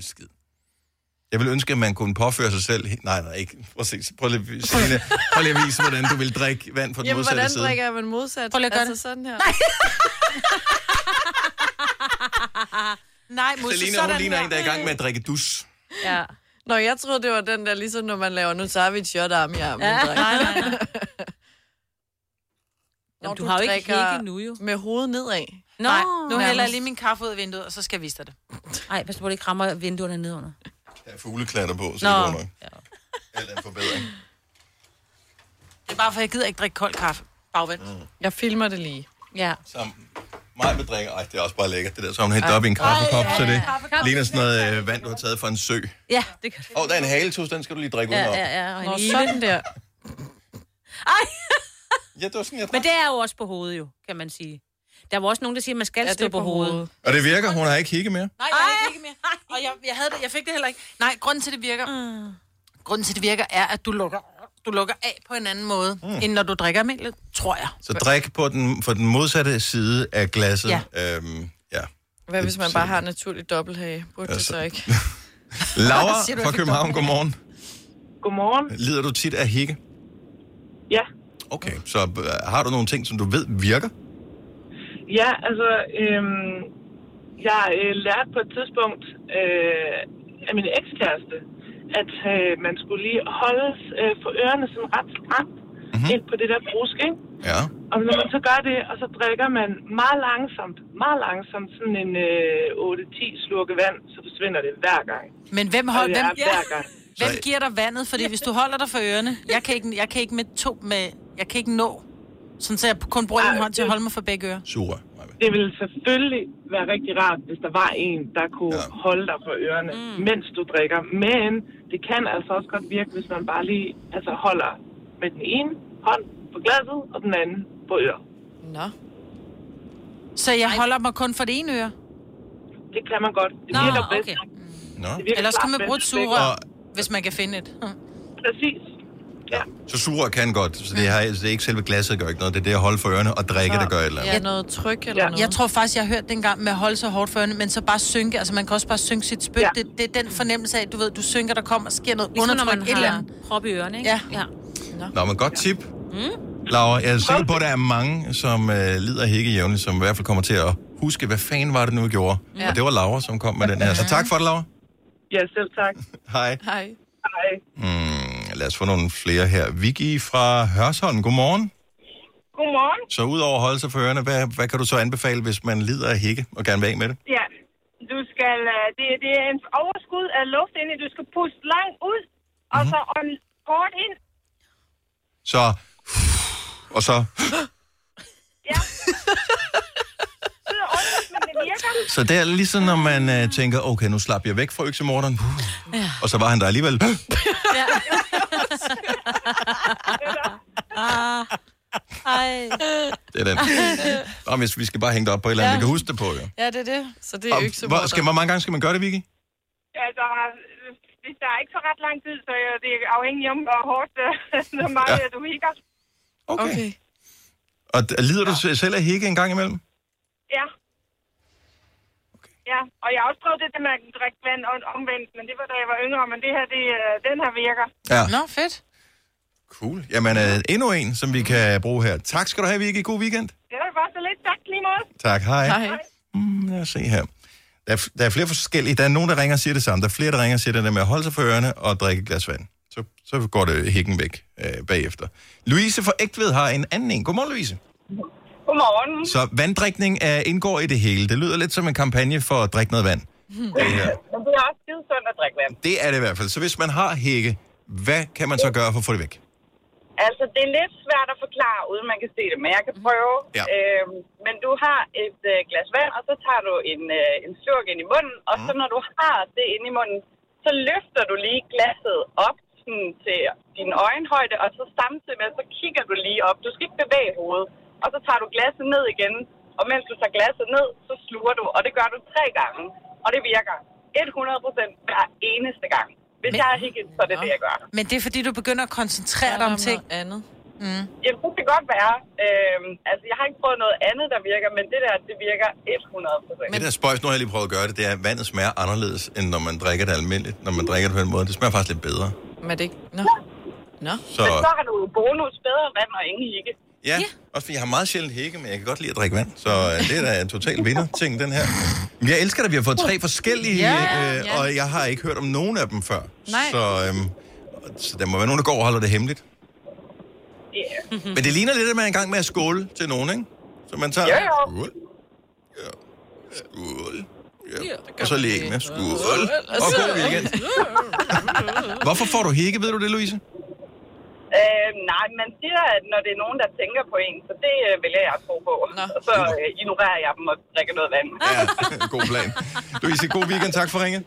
Jeg vil ønske, at man kunne påføre sig selv... Nej, nej, ikke. Prøv, at se. prøv, lige, Selina, prøv lige at vise, hvordan du vil drikke vand fra den Jamen, modsatte hvordan side. drikker jeg man modsat? Prøv lige at gøre altså sådan her. Nej, Musse, Selina, hun ligner en, der er i gang med at drikke dus. Ja. Nå, jeg troede, det var den der, ligesom når man laver, nu tager vi et shot arm i armen. Ja. Nej, nej, nej. Når du har jo ikke hække nu, jo. Med hovedet nedad. Nå, Nej, nu hælder jeg lige min kaffe ud af vinduet, og så skal jeg vise dig det. Nej, pas på, det ikke rammer vinduerne nedenunder. Der er fugleklatter på, så Nå. det går nok. Alt er en forbedring. Det er bare, for jeg gider ikke drikke kold kaffe. Bagvendt. Mm. Jeg filmer det lige. Ja. Som mig med drikker. Ej, det er også bare lækkert. Det der, så har hun hældt op i en kaffekop, så det ligner sådan noget øh, vand, du har taget fra en sø. Ja, det kan Åh, oh, der er en haletus, den skal du lige drikke Ja, udenom. ja, ja. Og en Nå, sådan der. Ej, Ja, det var sådan, jeg men det er jo også på hovedet, jo, kan man sige. Der var også nogen, der siger, at man skal Ja, det stå på, på hovedet. hovedet. Og det virker, hun har ikke kigget mere. Nej, jeg har ikke mere. Og jeg, jeg, havde det, jeg fik det heller ikke. Nej, grunden til, det virker... Mm. Grunden til, det virker, er, at du lukker, du lukker af på en anden måde, mm. end når du drikker almindeligt, tror jeg. Så drik på den, på den modsatte side af glasset. Ja. Øhm, ja. Hvad hvis man bare har naturlig dobbelthage? Burde det Altså. så ikke? Laura fra København, godmorgen. Godmorgen. Lider du tit af hikke? Ja. Okay, så øh, har du nogle ting, som du ved virker? Ja, altså, øhm, jeg øh, lærte på et tidspunkt øh, af min ekskæreste, at øh, man skulle lige holde øh, for ørerne sådan ret stramt Mhm. mm-hmm. ind på det der brusk, ikke? Ja. Og når man så gør det, og så drikker man meget langsomt, meget langsomt, sådan en øh, 8-10 slurke vand, så forsvinder det hver gang. Men hvem, Og hold, det hvem, er hver gang. hvem giver dig vandet? Fordi hvis du holder dig for ørerne, jeg kan ikke, jeg kan ikke med to med, jeg kan ikke nå. Sådan så jeg kun bruger en hånd til at holde mig for begge ører. Sure. Det ville selvfølgelig være rigtig rart, hvis der var en, der kunne ja. holde dig for ørerne, mm. mens du drikker. Men det kan altså også godt virke, hvis man bare lige altså, holder med den ene hånd på glasset, og den anden på øret. Nå. Så jeg holder mig kun for det ene øre? Det kan man godt. Det Nå, virker bedst. okay. Nå. Det virker Ellers kan man bruge et sugerør, hvis man kan finde et. Præcis. Så sugerør kan godt. Så det, har, det er ikke selve glasset, der gør ikke noget. Det er det at holde for ørerne og drikke, der gør et eller andet. Ja, noget tryk eller Ja. noget. Jeg tror faktisk, jeg har hørt den gang med at holde så hårdt for ørerne, men så bare synke. Altså, man kan også bare synke sit spyt. Ja. Det, det, er den fornemmelse af, du ved, du synker, der kommer, sker noget Ligesom når undertryk, man et eller andet. prop i ørerne, ikke? Ja. ja. Nå, men godt tip. Mm. Laura, jeg er sikker på, at der er mange, som øh, lider af hække jævnligt, som i hvert fald kommer til at huske, hvad fanden var det nu, vi gjorde. Ja. Og det var Laura, som kom med den her. Så tak for det, Laura. Ja, selv tak. Hej. Hej. Hej. Lad os få nogle flere her. Vicky fra Hørsholm, godmorgen. Godmorgen. Så udover at holde sig for ørerne, hvad, hvad kan du så anbefale, hvis man lider af hække og gerne vil af med det? Ja, du skal, øh, det, det er en overskud af luft inde. i. Du skal puste langt ud, og Mhm. så ånd kort ind. Så, og så, Ja. Så det er ligesom, når man øh, tænker, okay, nu slap jeg væk fra øksemorderen. Ja. Og så var han der alligevel. Ah. Ej. Det er den. Hvis vi skal bare hænge det op på et eller andet, Ja. vi kan huske det på, jo. Ja, det er det. Så det er Og jo ikke så hvor, skal, hvor mange gange skal man gøre det, Vicky? Altså, hvis der er ikke så ret lang tid, så er det afhængigt om, hvor hårdt øh, hvor meget ja. du hikker. Okay. okay. Og lider du ja. selv af hække en gang imellem? Ja. Ja, og jeg har også prøvet det der med at drikke vand og omvendt, men det var da jeg var yngre, men det her, det, øh, den her virker. Ja. Nå, fedt. Cool. Jamen, øh, endnu en, som vi kan bruge her. Tak skal du have, Vicky. God weekend. Det var bare så lidt. Tak lige måde. Tak. Hej. Hej. Mm, lad os se her. Der er, der er flere forskellige. Der er nogen, der ringer og siger det samme. Der er flere, der ringer og siger det der med at holde sig for ørerne og drikke et glas vand. Så, så går det hækken væk øh, bagefter. Louise fra Ægtved har en anden en. Godmorgen, Louise. Godmorgen. Så vanddrikning er, indgår i det hele. Det lyder lidt som en kampagne for at drikke noget vand. Det, her. Men det er også skide sundt at drikke vand. det er det i hvert fald. Så hvis man har hække, hvad kan man så gøre for at få det væk? Altså, det er lidt svært at forklare, uden man kan se det, men jeg kan prøve. Ja. Øhm, men du har et øh, glas vand, og så tager du en, øh, en slurk ind i munden, og så når du har det inde i munden, så løfter du lige glasset op sådan, til din øjenhøjde, og så samtidig med, så kigger du lige op. Du skal ikke bevæge hovedet. Og så tager du glasset ned igen, og mens du tager glasset ned, så sluger du, og det gør du tre gange. Og det virker 100 procent hver eneste gang. Hvis Men- jeg er hikket, så er det det, jeg gør. Men det er fordi, du begynder at koncentrere dig om ting. andet. Mm. Jamen, det kan godt være. Øhm, altså, jeg har ikke prøvet noget andet, der virker, men det der, det virker 100 procent. Det der spøjs, nu har jeg lige prøvet at gøre det, det er, at vandet smager anderledes, end når man drikker det almindeligt. Når man drikker det på den måde. Det smager faktisk lidt bedre. Men det ikke... Nå. Nå. Så, Men så har du bonus bedre vand og ingen hikke. Ja, også fordi jeg har meget sjældent hække, men jeg kan godt lide at drikke vand. Så øh, det er da en total vinder-ting, den her. Men jeg elsker, at vi har fået tre forskellige, Ja, øh, ja. og jeg har ikke hørt om nogen af dem før. Nej. Så, øhm, så der må være nogen, der går og holder det hemmeligt. Yeah. Men det ligner lidt, at man er i gang med at skåle til nogen, ikke? Så man tager... Jo. Skål. Ja. Skål. Ja. Og så lige med skål. Og god weekend. Hvorfor får du hække, ved du det, Louise? Øh, nej, man siger, at når det er nogen, der tænker på en, så det øh, vil jeg tro på. Og så øh, ignorerer jeg dem og drikker noget vand. Ja, god plan. Louise, god weekend. Tak for ringet.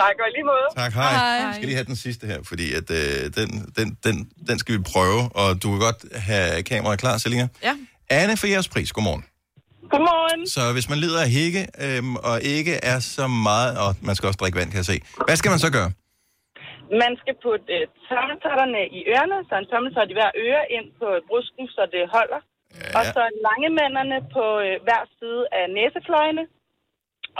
Tak, og lige måde. Tak, hej. hej. Jeg skal lige have den sidste her, fordi at, øh, den, den, den, den skal vi prøve, og du kan godt have kameraet klar, Selina. Ja. Anne for jeres pris, godmorgen. Godmorgen. Så hvis man lider af hække, øhm, og ikke er så meget, og man skal også drikke vand, kan jeg se. Hvad skal man så gøre? Man skal putte øh, tommeltotterne i ørerne, så en tommeltot i hver øre ind på brysken, så det holder. Ja. Og så langemænderne på øh, hver side af næsefløjene.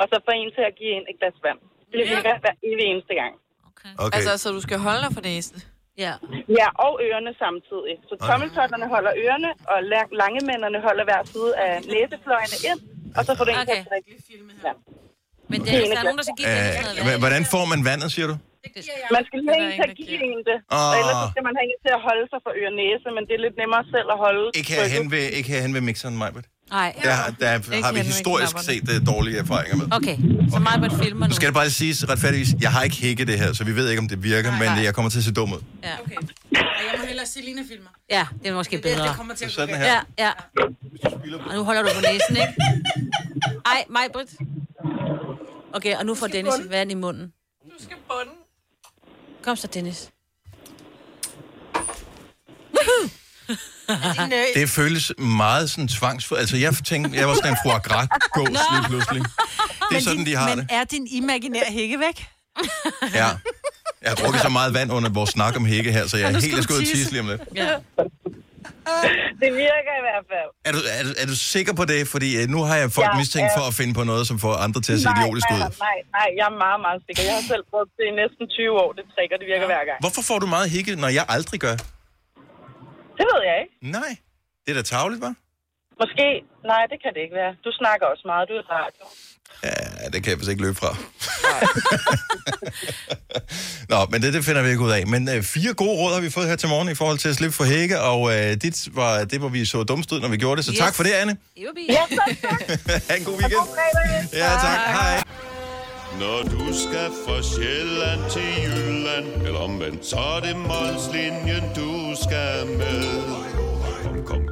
Og så få en til at give en et glas vand. Det virker hver evig eneste gang. Okay. Altså, så du skal holde dig for næsen? Ja. Ja, og ørerne samtidig. Så tommeltotterne holder ørerne, og la- langemænderne holder hver side af næsefløjene ind. Og så får du en til at drikke. Ja. Men det er, hvis der er nogen, der skal give det sådan noget Øh, hvordan får man vandet, siger du? Man skal lige have en til at give en det. Og ellers så skal man have en til at holde sig for øre og næse, men det er lidt nemmere selv at holde. Ikke herhen ved, ikke herhen ved mixeren, Majbert. Nej. Der, der har vi hen historisk set uh, dårlige erfaringer med. Okay, så på et filmer Nu nu. skal det bare lige siges retfærdigvis, jeg har ikke hækket det her, så vi ved ikke, om det virker, men jeg kommer til at se dum ud. Ja. Okay. Og jeg må hellere se Lina filmer. Ja, det er måske Det, det bedre. kommer til at Sådan her. Ja, ja. Og nu holder du på næsen, ikke? Ej, Britt. Okay, og nu får Dennis vand i munden. Du skal bunde. Kom så, Dennis. Det føles meget sådan tvangsfuldt. Altså, jeg tænkte, jeg var sådan en foie gras gås lige pludselig. Det er sådan, de har men det. er din imaginære hække væk? Ja. Jeg har drukket så meget vand under vores snak om hække her, så jeg er helt tisse. tisse lige om lidt. Ja. Det virker i hvert fald. Er du, er, er du sikker på det? Fordi øh, nu har jeg folk Ja, mistænkt ja. for at finde på noget, som får andre til at se nej, idiotisk ud. nej, nej, nej, jeg er meget, meget sikker. Jeg har selv brugt det i næsten 20 år. Det og det virker hver gang. Hvorfor får du meget hikke, når jeg aldrig gør? Det ved jeg ikke. Nej. Det er da tavligt, hva'? Måske. Nej, det kan det ikke være. Du snakker også meget. Du er radio. Ja, det kan jeg vist ikke løbe fra. Nå, men det, det finder vi ikke ud af. Men øh, fire gode råd har vi fået her til morgen i forhold til at slippe for hække, og øh, det var det, hvor vi så dumst ud, når vi gjorde det. Så yes. tak for det, Anne. Ja, ha' en god weekend. Ja, tak. Hej. Når du skal fra Sjælland til Jylland, eller omvendt, så er det Molslinjen, du skal med.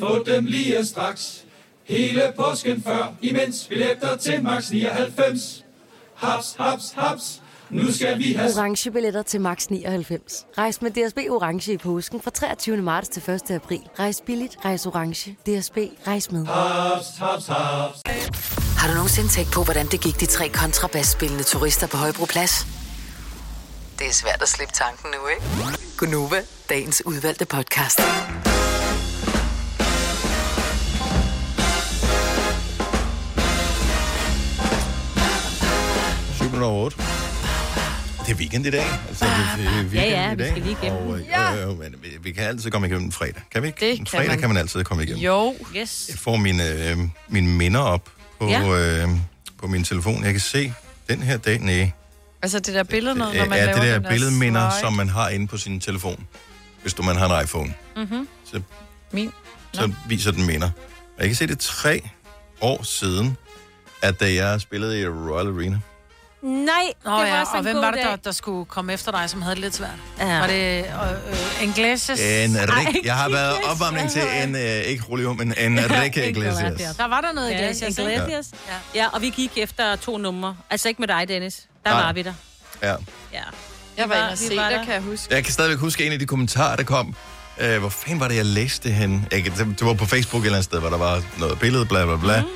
Få dem lige straks. Hele påsken før, imens billetter til max 99. Haps, haps, haps. Nu skal vi have... Orange billetter til max 99. Rejs med DSB Orange i påsken fra 23. marts til 1. april. Rejs billigt, rejs orange. DSB, rejs med. Haps, haps, haps. Har du nogensinde tænkt på, hvordan det gik de tre kontrabasspillende turister på Højbroplads? Det er svært at slippe tanken nu, ikke? Gunova, dagens udvalgte podcast. Syv minutter over otte. Det er weekend i dag. Altså, det, er weekend Ja, ja, i vi dag. skal lige igennem. Og, øh, jo, jo, men vi, vi kan altid komme igennem en fredag. Kan vi ikke? Det en kan fredag man. kan man altid komme igennem. Jo. Yes. Jeg får mine, øh, mine minder op på, Ja. øh, på min telefon. Jeg kan se den her dag, nej. Altså det der billede, når, man er laver det der der billedminder, slide. som man har inde på sin telefon. Hvis du man har en iPhone, Mhm. så, Min. så viser den minder. Og jeg kan se, det er tre år siden, at da jeg spillede i Royal Arena. Nej, Nå det var ja, også og en hvem god var det, dag. der, der skulle komme efter dig, som havde det lidt svært? Ja. Var det øh, øh, Ingleses? En rig, jeg har været opvarmning til en, øh, ikke Julio, men en Enrique Iglesias. Der var der noget Ja, Iglesias? Iglesias. Ja. ja, og vi gik efter to numre. Altså ikke med dig, Dennis. Der Nej. var vi der. Ja. Ja. Jeg var inde og se der. kan jeg huske. Jeg kan stadigvæk huske en af de kommentarer, der kom. Øh, hvor fanden var det, jeg læste det hen? Jeg, kan- det var på Facebook et eller andet sted, hvor der var noget billede, bla bla bla. Mm.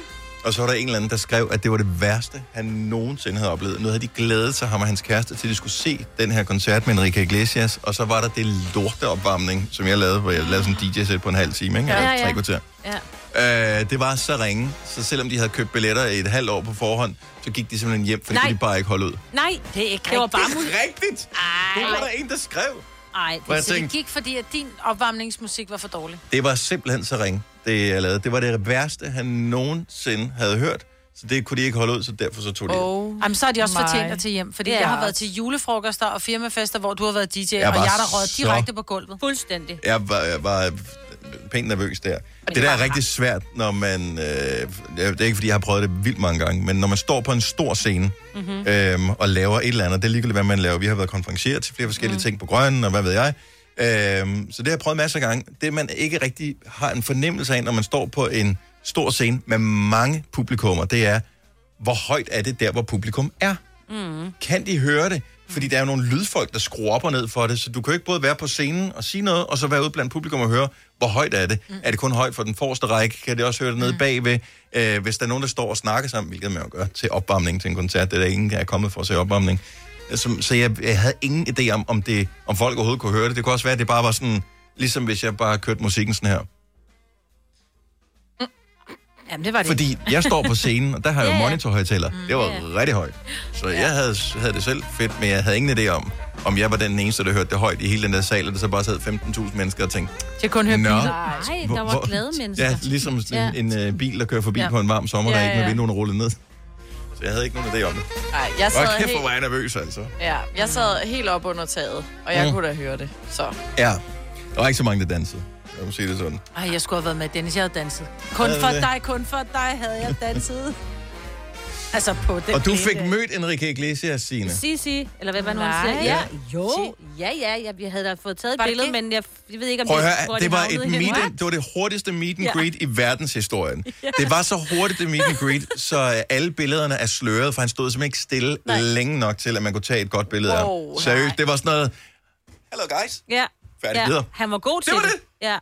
Og så var der en eller anden, der skrev, at det var det værste, han nogensinde havde oplevet. Nu havde de glædet sig, ham og hans kæreste, til at de skulle se den her koncert med Enrique Iglesias. Og så var der det lorteopvarmning, som jeg lavede, hvor jeg lavede sådan en DJ-sæt på en halv time, ikke? Ja, Eller ja. tre kvarter. Ja. Øh, det var så ringe, så selvom de havde købt billetter i et halvt år på forhånd, så gik de simpelthen hjem, for det Nej. kunne de bare ikke holde ud. Nej, det er ikke det var bare Det rigtigt! Ej. Det var der en, der skrev. Ej, Hvor jeg Så det gik, fordi at din opvarmningsmusik var for dårlig. det var simpelthen så ringe, det jeg lavede. Det var det værste, han nogensinde havde hørt. Så det kunne de ikke holde ud, så derfor så tog de Oh, Jamen, så har de også my. fortjent dig til hjem, fordi Ja. jeg har været til julefrokoster og firmafester, hvor du har været DJ, Jeg og jeg er der røget så- direkte på gulvet. Fuldstændig. Jeg var, jeg var pænt nervøs der. Det der er rigtig svært, når man... Øh, det er ikke, fordi jeg har prøvet det vildt mange gange, men når man står på en stor scene Mhm. mm-hmm. øhm, og laver et eller andet, det er ligegyldigt, hvad man laver. Vi har været konferencieret til flere forskellige mm. ting på Grønne, og hvad ved jeg. Øhm, så det har jeg prøvet masser af gange. Det, man ikke rigtig har en fornemmelse af, når man står på en stor scene med mange publikummer, det er, hvor højt er det der, hvor publikum er? Mm. Kan de høre det? Fordi der er jo nogle lydfolk, der skruer op og ned for det, så du kan jo ikke både være på scenen og sige noget, og så være ude blandt publikum og høre, hvor højt er det? Mm. Er det kun højt for den forreste række? Kan det også høre det nede bagved? Øh, hvis der er nogen, der står og snakker sammen, hvilket man jo gør til opvarmning til en koncert, det er der ingen, der er kommet for at se opvarmning. Så, så jeg, jeg havde ingen idé om, om, det, om folk overhovedet kunne høre det. Det kunne også være, at det bare var sådan, ligesom hvis jeg bare kørte musikken sådan her. Jamen, det var det. Fordi jeg står på scenen, og der har jeg jo Ja, ja. monitorhøjtaler. Det var rigtig højt. Så jeg havde, havde det selv fedt, men jeg havde ingen idé om, om jeg var den eneste, der hørte det højt i hele den der sal, og der så bare sad 15.000 mennesker og tænkte, Jeg kunne høre biler. Nej, der var glade mennesker. ja, ligesom Ja. en, en uh, bil, der kører forbi Ja. ja. på en varm sommerdag, Ja, ja, ja. med ja. vinduerne rullet ned. Så jeg havde ikke nogen idé om det. Nej, jeg Hvor sad, kæft, hvor helt, var jeg nervøs, altså. ja, jeg sad helt op under taget, og jeg Mm. kunne da høre det. Så Ja, der var ikke så mange, der dansede. Jeg må sige det sådan. Ej, jeg skulle have været med, Dennis. Jeg havde danset. Kun Havde for det? dig, kun for dig havde jeg danset. Altså på den Og du fik dag. mødt Enrique Iglesias, Signe. Sisi, eller hvad var det, nu, han siger? Ja, Jo. ja, ja, jeg, jeg havde da fået taget et Var det billede, men jeg, jeg ved ikke, om Prøv det, høre, det var, et meet det var det hurtigste meet and Ja. greet i verdenshistorien. Ja. Det var så hurtigt, det meet and greet, så øh, alle billederne er sløret, for han stod simpelthen ikke stille Nej. længe nok til, at man kunne tage et godt billede af Wow, ham. Seriøst, det var sådan noget, hello guys. Ja. Færdig, ja. videre. Han var god til var det. Ja.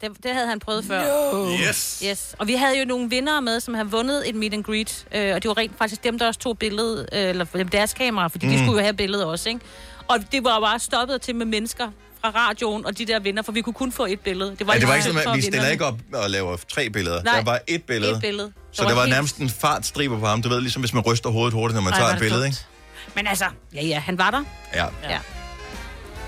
Det, det havde han prøvet før. No. Yes. yes. Og vi havde jo nogle vinder med, som har vundet et meet and greet. Øh, og det var rent faktisk dem, der også tog billedet, øh, eller dem deres kamera, fordi mm. de skulle jo have billedet også, ikke? Og det var bare stoppet til med mennesker fra radioen og de der vinder, for vi kunne kun få et billede. Det var, Ja, det var ikke sådan, at vi stiller ikke op og laver tre billeder. Nej, der var et billede. et billede. Så Der der var var helt- nærmest en fartstriber på ham. Du ved, ligesom hvis man ryster hovedet hurtigt, når man Ej, tager et billede, dumt. ikke? Men altså, ja, ja, han var der. Ja. Ja.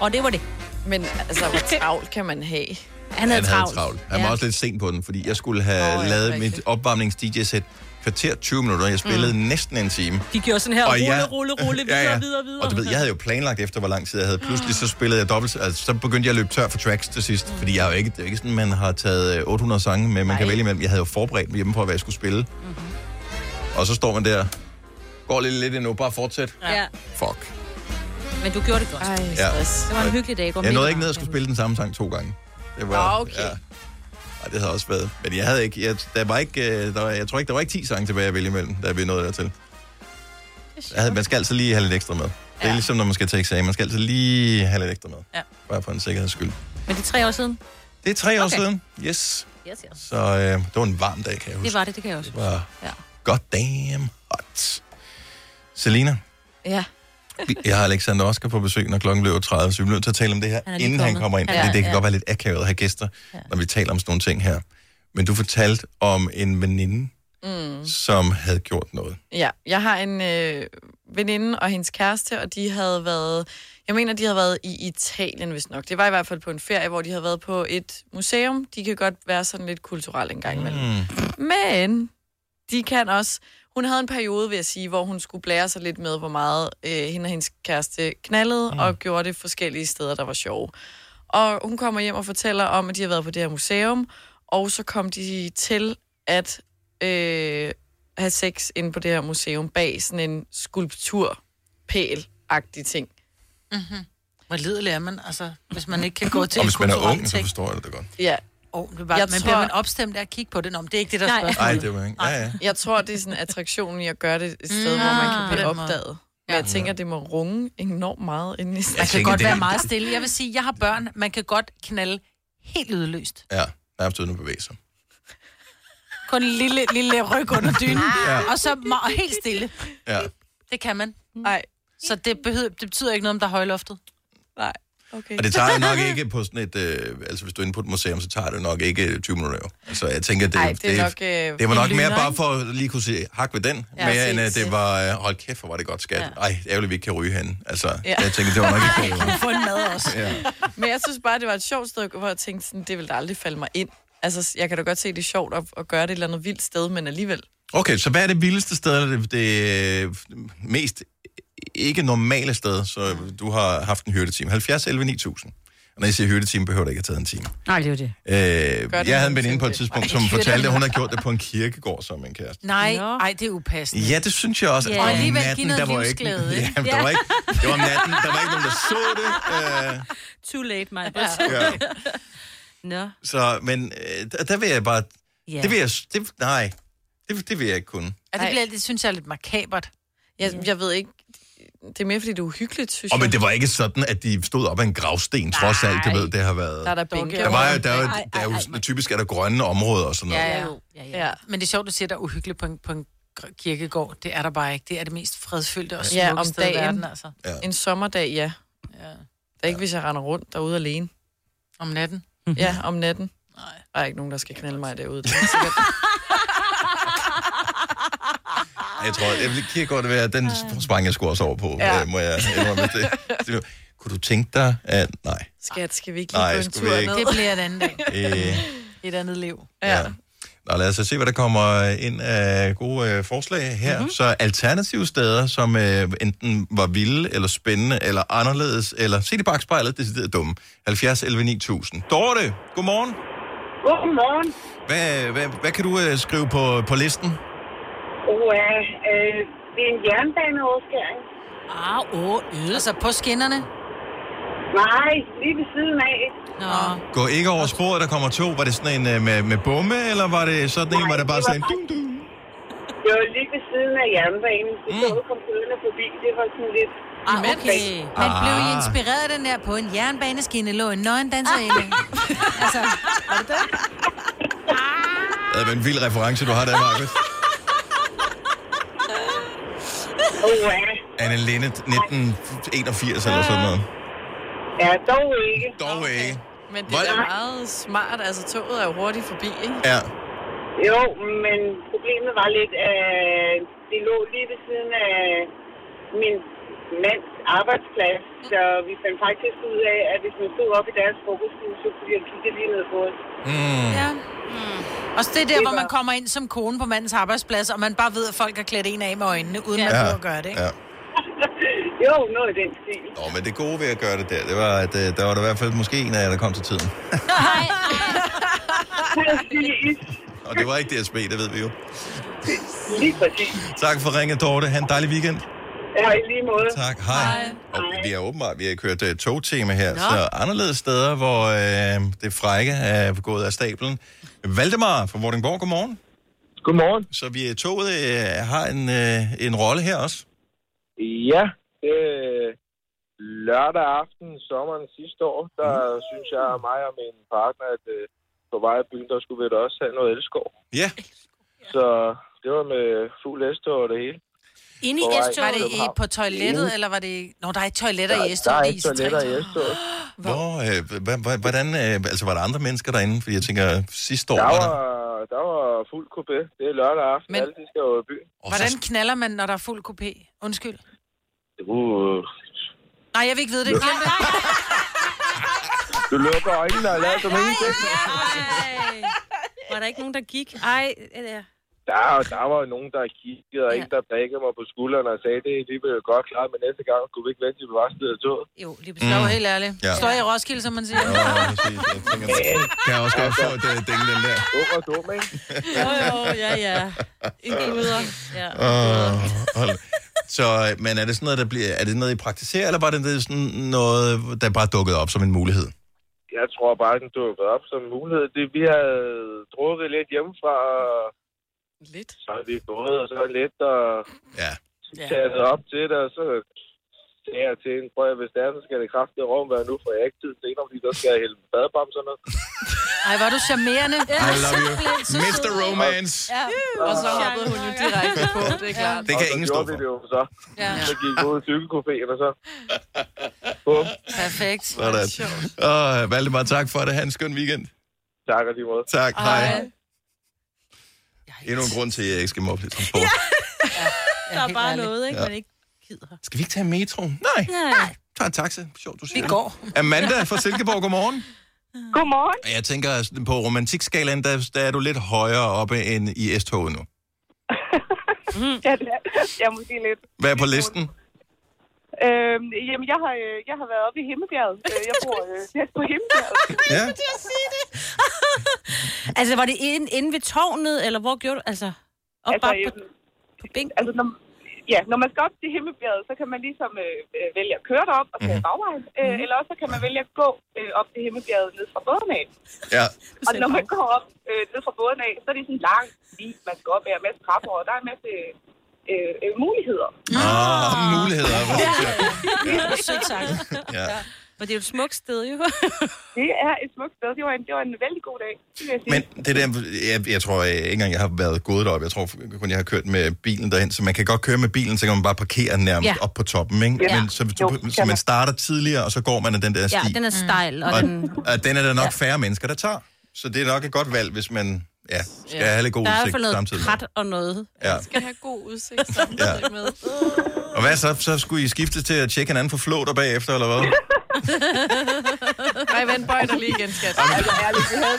Og det var det. Men altså, hvor travlt kan man have? Han havde travlt. travlt. Han var Ja. også lidt sent på den, fordi jeg skulle have oh, lavet mit opvarmnings-DJ-sæt kvarter 20 minutter. Jeg spillede mm. næsten en time. De gjorde sådan her, Og rulle, jeg- rulle, rulle, videre, Ja, ja. videre, videre. Og du ved, jeg havde jo planlagt efter, hvor lang tid jeg havde. Pludselig så spillede jeg dobbelt, altså så begyndte jeg at løbe tør for tracks til sidst. Mm. Fordi jeg er jo ikke, det er ikke sådan, man har taget øh, 800 sange med, man kan vælge imellem. Jeg havde jo forberedt mig hjemme på, hvad jeg skulle spille. Mm-hmm. Og så står man der, går lidt lidt endnu, bare fortsæt. Ja. Fuck. Men du gjorde det godt. Ej, Ja. Det var en hyggelig dag. Var Jeg nåede ikke ned at skulle spille den samme sang to gange. Det var, Ah, okay. Ja. Ej, det havde også været. Men jeg havde ikke, jeg, der var ikke, øh, der var, jeg tror ikke, der var ikke 10 sange tilbage at vælge imellem, da vi nåede dertil. Jeg havde, man skal altid lige have lidt ekstra med. Det er Ja. ligesom, når man skal til eksamen. Man skal altid lige have lidt ekstra med. Ja. Bare for en sikkerheds skyld. Men det er tre år siden. Det er tre år Okay. siden. Yes. Yes, yes. Så øh, det var en varm dag, kan jeg huske. Det var det, det kan jeg også. Det var Ja. god damn hot. Selina, Ja. Jeg har Alexander Oscar på besøg, når klokken bliver 30, så vi bliver nødt til at tale om det her, Han inden han kommet. kommer ind. Ja, Ja, det, det kan ja. godt være lidt akavet at have gæster, ja. når vi taler om sådan nogle ting her. Men du fortalte om en veninde, Mm. som havde gjort noget. Ja, jeg har en øh, veninde og hendes kæreste, og de havde været, jeg mener, de havde været i Italien, hvis nok. Det var i hvert fald på en ferie, hvor de havde været på et museum. De kan godt være sådan lidt kulturelle en gang imellem. Mm. Men de kan også... Hun havde en periode, vil jeg sige, hvor hun skulle blære sig lidt med, hvor meget øh, hende og hendes kæreste knaldede, mm. og gjorde det forskellige steder, der var sjove. Og hun kommer hjem og fortæller om, at de har været på det her museum, og så kom de til at øh, have sex inde på det her museum bag sådan en skulpturpæl-agtig ting. Mm-hmm. Hvor lidelig er man, altså, hvis man ikke kan gå til Og hvis man er ung, så forstår jeg det godt. Ja. Oh, det bare, Jeg men tror- bliver man opstemt af at kigge på det? Nå, men det er ikke det, der er Nej. det var ikke. Ja, ja. Jeg tror, det er sådan attraktionen i at gøre det et sted, Mm. hvor man Ah, kan blive opdaget. Men jeg tænker, det må runge enormt meget inde i Man kan godt være meget stille. Jeg vil sige, jeg har børn. Man kan godt knalde helt lydløst. Ja, nærmest uden at bevæge sig. Kun en lille, lille ryg under dynen. Ja. Og så meget, helt stille. Ja. Det kan man. Nej. Så det, behøver, det betyder ikke noget, om der er højloftet. Nej. Okay. Og det tager jo nok ikke på sådan et... Øh, altså, hvis du er inde på et museum, så tager det nok ikke 20 minutter. Jo. Altså, jeg tænker, det, Ej, det er nok, øh, det var nok mere bare for at lige kunne se hak ved den, Ja, mere end at se. det var... Øh, hold kæft, hvor var det godt skat. Ja. Ej, ærgerligt, vi ikke kan ryge hen. Altså, Ja. jeg tænker, det var nok ikke... Få en mad også. Ja. Men jeg synes bare, det var et sjovt sted, hvor jeg tænkte, sådan, det ville da aldrig falde mig ind. Altså, jeg kan da godt se, det er sjovt at, at gøre det et eller andet vildt sted, men alligevel. Okay, så hvad er det vildeste sted, eller det, det øh, mest ikke normale sted, så du har haft en hyrdeteam? 70 11 9000. Og når jeg siger hyrdetime, behøver det ikke at have taget en time. Nej, det er jo det. Øh, Gør det jeg havde en veninde på et tidspunkt, som fortalte, at hun havde gjort det på en kirkegård som en kæreste. Nej, ej, det er upassende. Ja, det synes jeg også. Ja. Og alligevel give noget der var ikke, jamen, der var ikke, det var natten, der var ikke nogen, der så det. Øh, Too late, my Ja. Nå. så, men øh, der, der vil jeg bare... Ja. Det vil jeg... Det, nej, det, det vil jeg ikke kunne. Ja, det, bliver, det synes jeg er lidt makabert. Jeg, jeg ved ikke, det er mere, fordi det er uhyggeligt, synes Og jeg. men det var ikke sådan, at de stod op ad en gravsten, trods alt. Det ved, det har været... Der er der bænke. Der, var, der, er der er jo typisk er der grønne områder og sådan noget. Ja, ja. ja, ja. ja. Men det er sjovt, du siger, der er uhyggeligt på en, på en kirkegård. Det er der bare ikke. Det er det mest fredsfyldte og smukke Ja, om sted i dagen. verden, altså. Ja. En sommerdag, ja. ja. Det er ikke, hvis jeg render rundt derude alene. Om natten? Ja, om natten. Nej. Der er ikke nogen, der skal knalde mig derude. Det. Jeg tror, jeg vil kan godt være, den sprang jeg sgu også over på, Ja. ja. må jeg indrømme det. det. Kunne du tænke dig, at... Nej. Skat, skal vi ikke lige Nej, gå en skal vi tur ikke. ned? Det bliver en anden dag. Øh, Et andet liv. ja. Nå, lad os så se, hvad der kommer ind af gode øh, forslag her. Mm-hmm. Så alternative steder, som øh, enten var vilde, eller spændende, eller anderledes, eller se i bagspejlet, det er dumme. 70 11 9000. Dorte, godmorgen. Godmorgen. Hvad, hvad, hvad kan du øh, skrive på, på listen? Uha, øh, det er en jernbaneoverskæring. Ah, åh, øh. Altså på skinnerne? Nej, lige ved siden af. Nå. Gå ikke over sporet, der kommer to. Var det sådan en øh, med, med bomme, eller var det sådan en, hvor det bare det var sådan en... Ding, ding? Det var lige ved siden af jernbanen. Så så kom kørende forbi. Det var sådan lidt... Ah, okay. Men blev I Ah. inspireret af den der på en jernbaneskinne lå en nøgen danserinde? altså, var det det? Det er en vild reference, du har der, Marcus. Anne Linde, 1981 eller sådan noget. Ja, dog ikke. Dog ikke. Men det er da meget smart. Altså, toget er jo hurtigt forbi, ikke? Ja. Jo, men problemet var lidt, at det lå lige ved siden af min mands arbejdsplads. Så vi fandt faktisk ud af, at hvis man stod op i deres frokoststue, så kunne de have kigget lige ned på os. Mm. Ja. Og så det er der, hvor man kommer ind som kone på mandens arbejdsplads, og man bare ved, at folk har klædt en af med øjnene, uden man Ja. behøver at gøre det, ikke? Ja. jo, noget i den stil. Nå, men det gode ved at gøre det der, det var, at øh, der var der i hvert fald måske en af jer, der kom til tiden. Og det var ikke DSB, det ved vi jo. Lige præcis. Tak for ringet, Dorte. Ha' en dejlig weekend. Ja, i lige måde. Tak, hej. Og vi har åbenbart, vi har kørt uh, togtema her, Nå. så anderledes steder, hvor uh, det frække er gået af stablen. Valdemar fra Vordingborg, godmorgen. Godmorgen. Så vi i toget uh, har en, uh, en rolle her også. Ja, det er lørdag aften sommeren sidste år, der mm. synes jeg og mig og min partner, at øh, på vej af byen, der skulle vi da også have noget elskov. Ja. Så det var med fuld elstog og det hele. Inde i S-toget? Var det i, på toilettet, Inde. eller var det... Nå, der er ikke toiletter Der, i der S-toget. er det ikke toiletter i S-toget. Hvor, øh, hvordan, øh, altså var der andre mennesker derinde? Fordi jeg tænker, sidste år Der var der... var, der var fuld coupé. Det er lørdag aften, Men- alle de skal jo i byen. Hvordan knaller man, når der er fuld kopé? Undskyld. Uh, Nej, jeg vil ikke vide det. Glem det. du lukker øjnene og lader som ingenting. Var der ikke nogen, der gik? Ej, eller... Der, der var nogen, der kiggede, og en, der prikkede mig på skulderen og sagde, det er alligevel godt klart, men næste gang skulle vi ikke vente til vi var stedet af toget. Jo, lige Så mm. helt ærligt. Ja. Står i Roskilde, som man siger. Ja, præcis. Jeg tænker, kan jeg også godt få et øh, ding, den der. Dum og dum, ikke? Jo, jo, ja, ja. En guder. Ja. Uh, hold. Så, men er det sådan noget, der bliver, er det noget, I praktiserer, eller var det det sådan noget, der bare dukkede op som en mulighed? Jeg tror bare, den dukkede op som en mulighed. Det, vi havde drukket lidt hjemmefra, og lidt. så har vi gået, og så lidt, og ja. taget op til det, og så sagde jeg til hende, prøv at hvis det er, så skal det kraftigt rum være nu, for jeg ikke tid en, fordi der skal jeg hælde badebamserne. Ej, var du charmerende. I love you. Mr. Romance. Ja. Og så hoppede hun jo direkte på, det er klart. Det kan ingen stå for. det jo så. Ja. Så gik ud i cykelcaféen, og så... Bum. Perfekt. Sådan. Og Valdemar, tak for det. Ha' en skøn weekend. Tak og lige måde. Tak, hej. Endnu en grund til, at jeg ikke skal moppe lidt transport. Der er bare noget, ikke? Ja. Man ikke gider. Skal vi ikke tage metro? Nej. Nej. Tag en taxa. Sjovt, du siger Vi går. Amanda fra Silkeborg, godmorgen. Godmorgen. Jeg tænker, på romantikskalaen, der, der er du lidt højere oppe end i S-toget nu. ja, det er, jeg er måske lidt. Hvad er på listen? Øhm, jamen, jeg har, øh, jeg har været oppe i Himmelbjerget. Øh, Jeg bor øh, tæt på Himmelbjerget. Ja. til at sige det. altså, var det inde, inde ved tårnet, eller hvor gjorde du? Altså, op Altså, bare på, på bænken? Altså, når, ja, når man skal op til Himmelbjerget, så kan man ligesom øh, øh, vælge at køre derop og tage mm. bagvejen. Øh, eller også så kan man vælge at gå øh, op til Himmelbjerget ned fra båden af. Ja. Og når man går op øh, ned fra båden af, så er det sådan en lang sti, man skal op af, masse trapper, og der er en masse øh, øh, muligheder. Ah, muligheder. hvor er- Ja. Sødt sagt. Ja. Og det er jo et smukt sted, jo. Det er et smukt sted. Det var en, det var en vældig god dag, det vil jeg sige. Men det der, jeg, jeg tror øh, ikke engang, jeg har været gået derop. Jeg tror kun, jeg har kørt med bilen derhen. Så man kan godt køre med bilen, så kan man bare parkere nærmest Ja. ja. op på toppen, ikke? Ja. Men så, Jo, så, man starter tidligere, og så går man af den der sti. Ja, den er stejl, og og, den... og den er der nok færre mennesker, der tager. Så det er nok et godt valg, hvis man ja, skal Ja. have lidt god Der er i hvert udsigt fald noget samtidig. krat og noget. Ja. skal have god udsigt samtidig med. Og hvad så? Så skulle I skifte til at tjekke hinanden for flåter bagefter, eller hvad? Nej, vent, bøj dig lige igen, skat. Altså ærligt, vi havde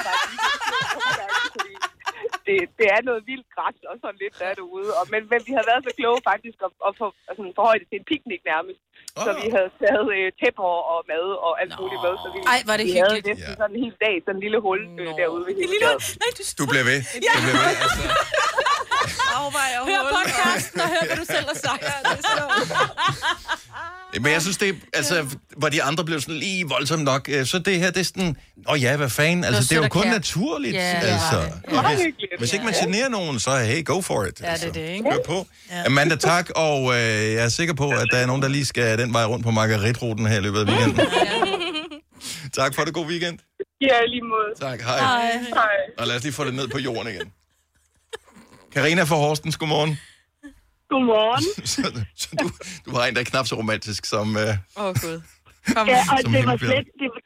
det, det er noget vildt græs og sådan lidt der er derude. Og, men, men vi havde været så kloge faktisk at, at få altså, forhøje det til en piknik nærmest. Så vi havde taget øh, tæpper og mad og alt muligt med. Så vi, Ej, er det vi hyggeligt. havde næsten sådan en hel dag, sådan en lille hul øh, derude ved hele Nej, du Du bliver ved. Du bliver ved. Altså, Afvejer Hør podcasten og hør, hvad du selv har sagt. Ja, det er Men jeg synes, det er, altså, hvor de andre blev sådan lige voldsomt nok, øh, så det her, det er sådan, åh oh ja, hvad fanden, altså, det, er jo kun naturligt, Ja, altså. ja. Og Meget hvis, hyggeligt. hvis ikke man generer nogen, så hey, go for it. Ja, det er det, ikke? Kør på. Amanda, tak, og øh, jeg er sikker på, at der er nogen, der lige skal den vej rundt på margaritruten her i løbet af weekenden. tak for det, god weekend. Ja, lige måde. Tak, hej. Hej. Og lad os lige få det ned på jorden igen. Karina fra Horstens, godmorgen. Godmorgen. så, så du, du har en, der er knap så romantisk som... Øh, Åh, oh, Gud. Kom, ja, og det var, slet, det, var,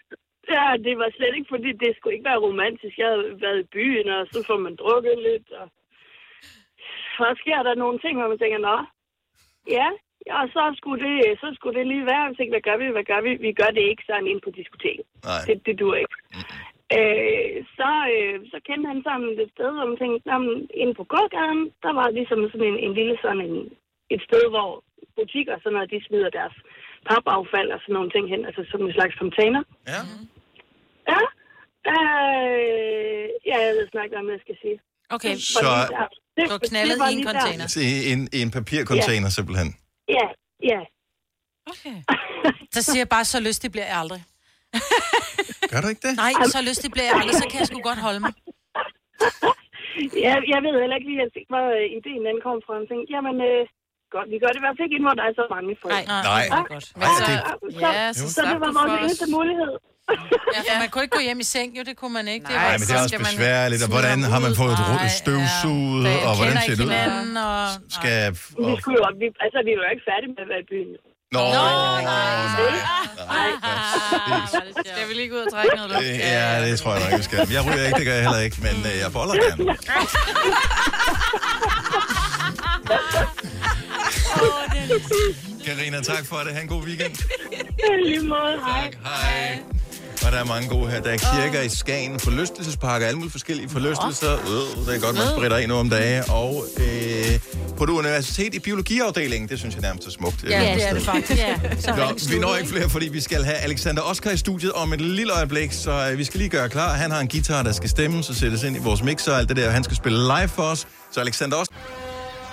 ja, det var slet ikke, fordi det skulle ikke være romantisk. Jeg havde været i byen, og så får man drukket lidt, og så sker der nogle ting, hvor man tænker, nå, ja, ja og så skulle, det, så skulle det lige være. Jeg tænkte, hvad gør vi, hvad gør vi? Vi gør det ikke sådan ind på diskoteket. Det, det dur ikke. Øh, så, øh, så kendte han sammen et sted, hvor man tænkte, jamen, inde på gågaden, der var ligesom sådan en, en lille sådan en, et sted, hvor butikker og sådan noget, de smider deres papaffald og sådan nogle ting hen, altså som en slags container. Ja. Ja. Øh, ja, jeg ved snart ikke, hvad jeg skal sige. Okay, Det så- der. Det, Du knaldet det var i en der. container. I en, i en papircontainer, ja. simpelthen. Ja, ja. Okay. Så siger jeg bare, så lystig bliver jeg aldrig. Gør du ikke det? Nej, så lystig bliver jeg aldrig, så kan jeg sgu godt holde mig. ja, jeg ved heller ikke lige, at hvor øh, ideen den kom fra. Jeg tænkte, jamen, øh, godt, vi gør det i hvert fald ikke inden, hvor der er så mange folk. Nej, Nej. Ja, godt. så, det- så, Ja, så, så så det var vores eneste mulighed. Ja, for man kunne ikke gå hjem i seng, jo, det kunne man ikke. Nej, var- Nej, men det er så også besværligt, og hvordan ham har man fået et Nej, støvsuget, ja. og hvordan ser ikke det ud? og... Skal... Vi skulle jo, vi, altså, vi var jo ikke færdige med at være i byen. Nå, Nå, Skal vi lige gå ud og trække noget luft? Ja, det tror jeg nok, vi skal. Jeg ryger ikke, det gør jeg heller ikke, men øh, jeg boller gerne. Karina, tak for det. Ha' en god weekend. Lige måde, hej. Hej. Og der er mange gode her. Der er kirker i Skagen, forlystelsesparker, alle mulige forskellige forlystelser. Øh, det er godt, man spritter nu om dage. Og øh, på det universitet i biologiafdelingen, det synes jeg nærmest er smukt. Ja, det er det faktisk. Ja. Så Nå, vi når ikke flere, fordi vi skal have Alexander Oscar i studiet om et lille øjeblik, så øh, vi skal lige gøre klar. Han har en guitar, der skal stemme, så sættes ind i vores mixer og alt det der. Han skal spille live for os. Så Alexander Oscar...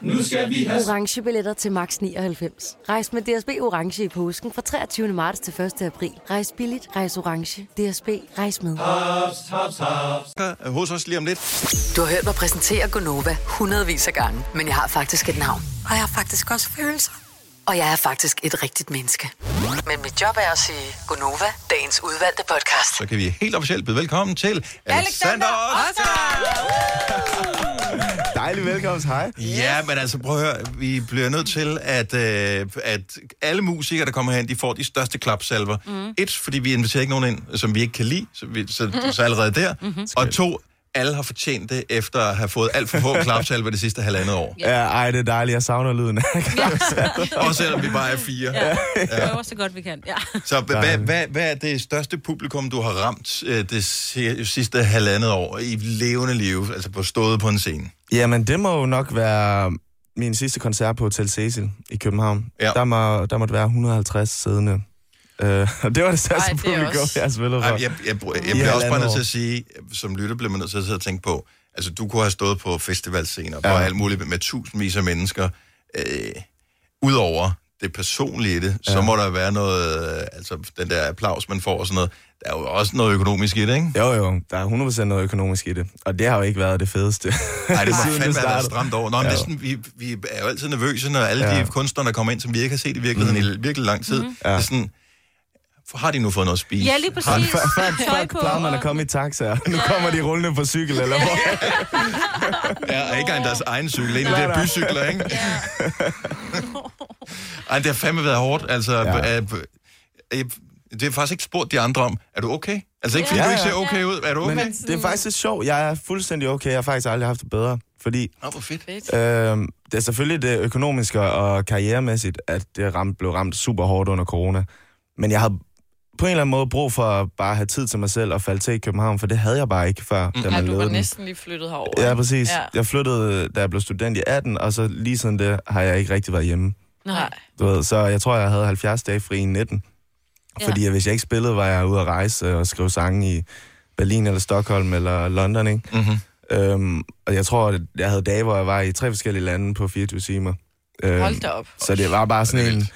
Nu skal vi have... Orange billetter til max 99. Rejs med DSB Orange i påsken fra 23. marts til 1. april. Rejs billigt, rejs orange. DSB, rejs med. Haps, haps, haps. Hos os lige om lidt. Du har hørt mig præsentere Gonova hundredvis af gange, men jeg har faktisk et navn. Og jeg har faktisk også følelser. Og jeg er faktisk et rigtigt menneske. Men mit job er at sige Gonova, dagens udvalgte podcast. Så kan vi helt officielt byde velkommen til Alexander Dejlig velkomst, hej. Ja, men altså prøv at høre, vi bliver nødt til, at, øh, at alle musikere, der kommer hen, de får de største klapsalver. Mm. Et, fordi vi inviterer ikke nogen ind, som vi ikke kan lide, så, vi, så, så allerede der. Mm-hmm. Og to, alle har fortjent det, efter at have fået alt for få klapsalver det sidste halvandet år. Ja, ej, det er dejligt. Jeg savner lyden. Også selvom vi bare er fire. Ja, vi prøver så godt vi kan. Ja. Så hvad, hvad, hvad er det største publikum, du har ramt øh, det si- sidste halvandet år i levende liv, altså på stået på en scene? Jamen, det må jo nok være min sidste koncert på Hotel Cecil i København. Ja. Der, må, der måtte være 150 siddende. Øh, og det var det største Ej, det publikum, også- jeg har spillet for. Ej, jeg, jeg, jeg, jeg bliver også bare nødt til at sige, som lytter bliver man nødt til at sidde og tænke på, altså du kunne have stået på festivalscener, ja. Ja. på alt muligt med tusindvis af mennesker. Øh, Udover det personlige i det, ja. så må der være noget, øh, altså den der applaus, man får og sådan noget. Der er jo også noget økonomisk i det, ikke? Jo, jo, der er 100% noget økonomisk i det. Og det har jo ikke været det fedeste. Nej, det må fandme startede. stramt over. Nå, men Ja. det er sådan, vi, vi er jo altid nervøse, når alle Ja. de kunstnere, der kommer ind, som vi ikke har set i virkeligheden mm. i virkelig lang tid. Mm. Det er sådan, har de nu fået noget at spise? Ja, lige præcis. Har de, Før, før, før plejede man at komme i taxa, og nu kommer de rullende på cykel, eller hvor? ja, og ikke engang deres egen cykel, en af de bycykler, ikke? Ej, det har fandme været hårdt. Altså, ja. øh, øh, det er faktisk ikke spurgt de andre om. Er du okay? Altså ikke fordi Ja, du ikke ja. ser okay ud. Er du okay? Men det er faktisk lidt sjovt. Jeg er fuldstændig okay. Jeg har faktisk aldrig haft det bedre. Fordi Nå, hvor fedt. øh, det er selvfølgelig det økonomiske og karrieremæssigt, at det ramt, blev ramt super hårdt under corona. Men jeg havde på en eller anden måde brug for at bare have tid til mig selv og falde til i København, for det havde jeg bare ikke før, da Ja, man du var den. næsten lige flyttet herover. Ja, præcis. Ja. Jeg flyttede, da jeg blev student i 18, og så lige siden det har jeg ikke rigtig været hjemme. Nej. Du ved, så jeg tror, jeg havde 70 dage fri i 19. Fordi at hvis jeg ikke spillede, var jeg ude at rejse og skrive sange i Berlin eller Stockholm eller London, ikke? Mm-hmm. Øhm, og jeg tror, at jeg havde dage, hvor jeg var i tre forskellige lande på 24 timer. Øhm, Hold da op. Så det var bare sådan en...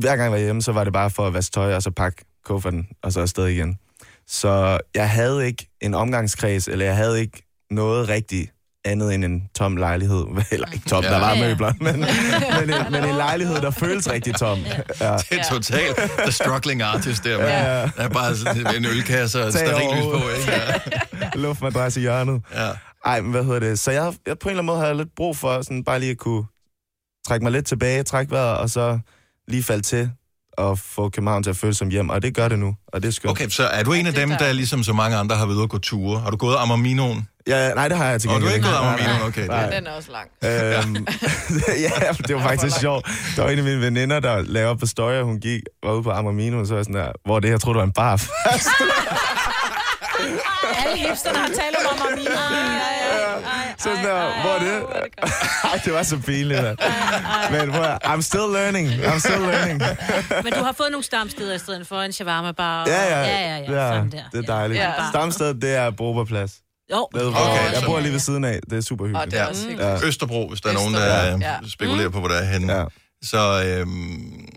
Hver gang jeg var hjemme, så var det bare for at vaske tøj, og så pakke kufferten, og så afsted igen. Så jeg havde ikke en omgangskreds, eller jeg havde ikke noget rigtigt andet end en tom lejlighed. Eller ikke tom, Ja. der var Ja, ja. møbler, men, men, en, men en lejlighed, der føles rigtig tom. Ja. Det er totalt the struggling artist der. Ja, ja. Der er bare sådan en ølkasse og et over på, ikke? Ja. Luftmadras i hjørnet. Ja. Ej, men hvad hedder det? Så jeg, jeg på en eller anden måde havde lidt brug for sådan bare lige at kunne trække mig lidt tilbage, trække vejret, og så lige falde til og få København til at føles som hjem, og det gør det nu, og det er skønt. Okay, så er du en af dem, der ligesom så mange andre har været ude at gå ture? Har du gået Amaminoen? Ja, nej, det har jeg til Nå, du gengæld har ikke gået Amaminoen, okay. nej. Den er også lang. Øhm, ja, det var faktisk sjovt. Der var en af mine veninder, der lavede op på støj, og hun gik var ude på og så var jeg sådan der, hvor er det, jeg troede, det var en bar først. Alle hipsterne har talt om Mamma Mia. Så sådan der, hvor er det? Ej, det var så pinligt, mand. Men hvor er, I'm still learning, I'm still learning. Men du har fået nogle stamsteder i stedet for en shawarma bar. Ja, ja, ja, ja, ja, det er dejligt. Stamsted, det er Broberplads. Jo. På- Okay, jeg bor lige ved siden af. Det er super hyggeligt. Og det er også hyggeligt. Ja. Østerbro, hvis der er nogen, der ja. ja. spekulerer på, hvor der er henne. Ja. Så, øhm,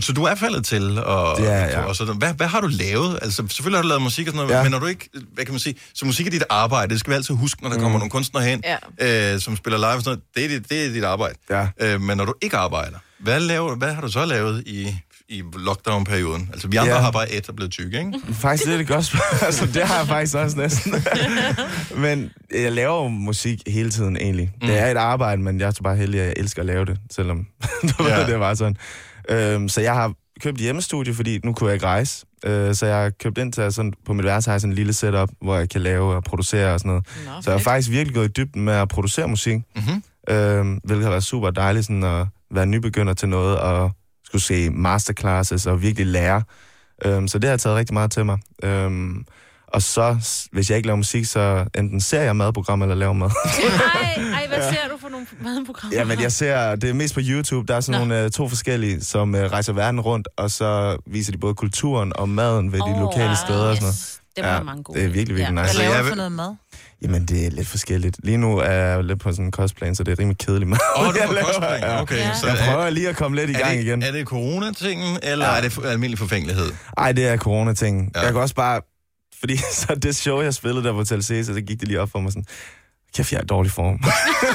så du er faldet til, og, Det er ja. og sådan, hvad, hvad har du lavet? Altså, selvfølgelig har du lavet musik og sådan noget, ja. Men når du ikke, hvad kan man sige, så musik er dit arbejde, det skal vi altid huske, når der mm. kommer nogle kunstnere hen, ja. øh, som spiller live og sådan noget, det er, dit, det er dit arbejde. Ja. Øh, men når du ikke arbejder, hvad, laver, hvad har du så lavet i, i lockdown-perioden? Altså, vi andre Ja. har bare et og blevet tykke, ikke? Faktisk lidt et godt spørgsmål. altså, det har jeg faktisk også næsten. men jeg laver jo musik hele tiden egentlig. Mm. Det er et arbejde, men jeg er så bare heldig, at jeg elsker at lave det, selvom du Ja. ved, det var sådan. Øhm, så jeg har købt hjemmestudie, fordi nu kunne jeg ikke rejse. Øh, så jeg har købt ind til sådan, på mit værelse har jeg sådan en lille setup, hvor jeg kan lave og producere og sådan noget. Nå, så jeg har faktisk virkelig gået i dybden med at producere musik. Mm-hmm. Øhm, hvilket har været super dejligt sådan at være nybegynder til noget og skulle se masterclasses og virkelig lære. Øhm, så det har jeg taget rigtig meget til mig. Øhm, og så, hvis jeg ikke laver musik, så enten ser jeg madprogrammer eller laver mad. Ej, ej, hvad ser du for nogle madprogrammer? ja, men jeg ser, det er mest på YouTube. Der er sådan Nå. nogle uh, to forskellige, som uh, rejser verden rundt, og så viser de både kulturen og maden ved de Åh, lokale wow. steder og sådan noget. Det var mange gode. Det er virkelig, virkelig Hvad nice. laver jeg du for noget mad? Jamen, det er lidt forskelligt. Lige nu er jeg lidt på sådan en cosplay, så det er rimelig kedeligt. Åh, du er jeg på laver. cosplay. Ja. Okay, så jeg er- prøver lige at komme lidt i er gang det, igen. Er det coronatingen, eller ja. er det for- almindelig forfængelighed? Ej, det er corona-ting. Ja. Jeg kan også bare... Fordi så det show, jeg spillede der på Cæsar, så gik det lige op for mig sådan... Kæft, jeg er i dårlig form.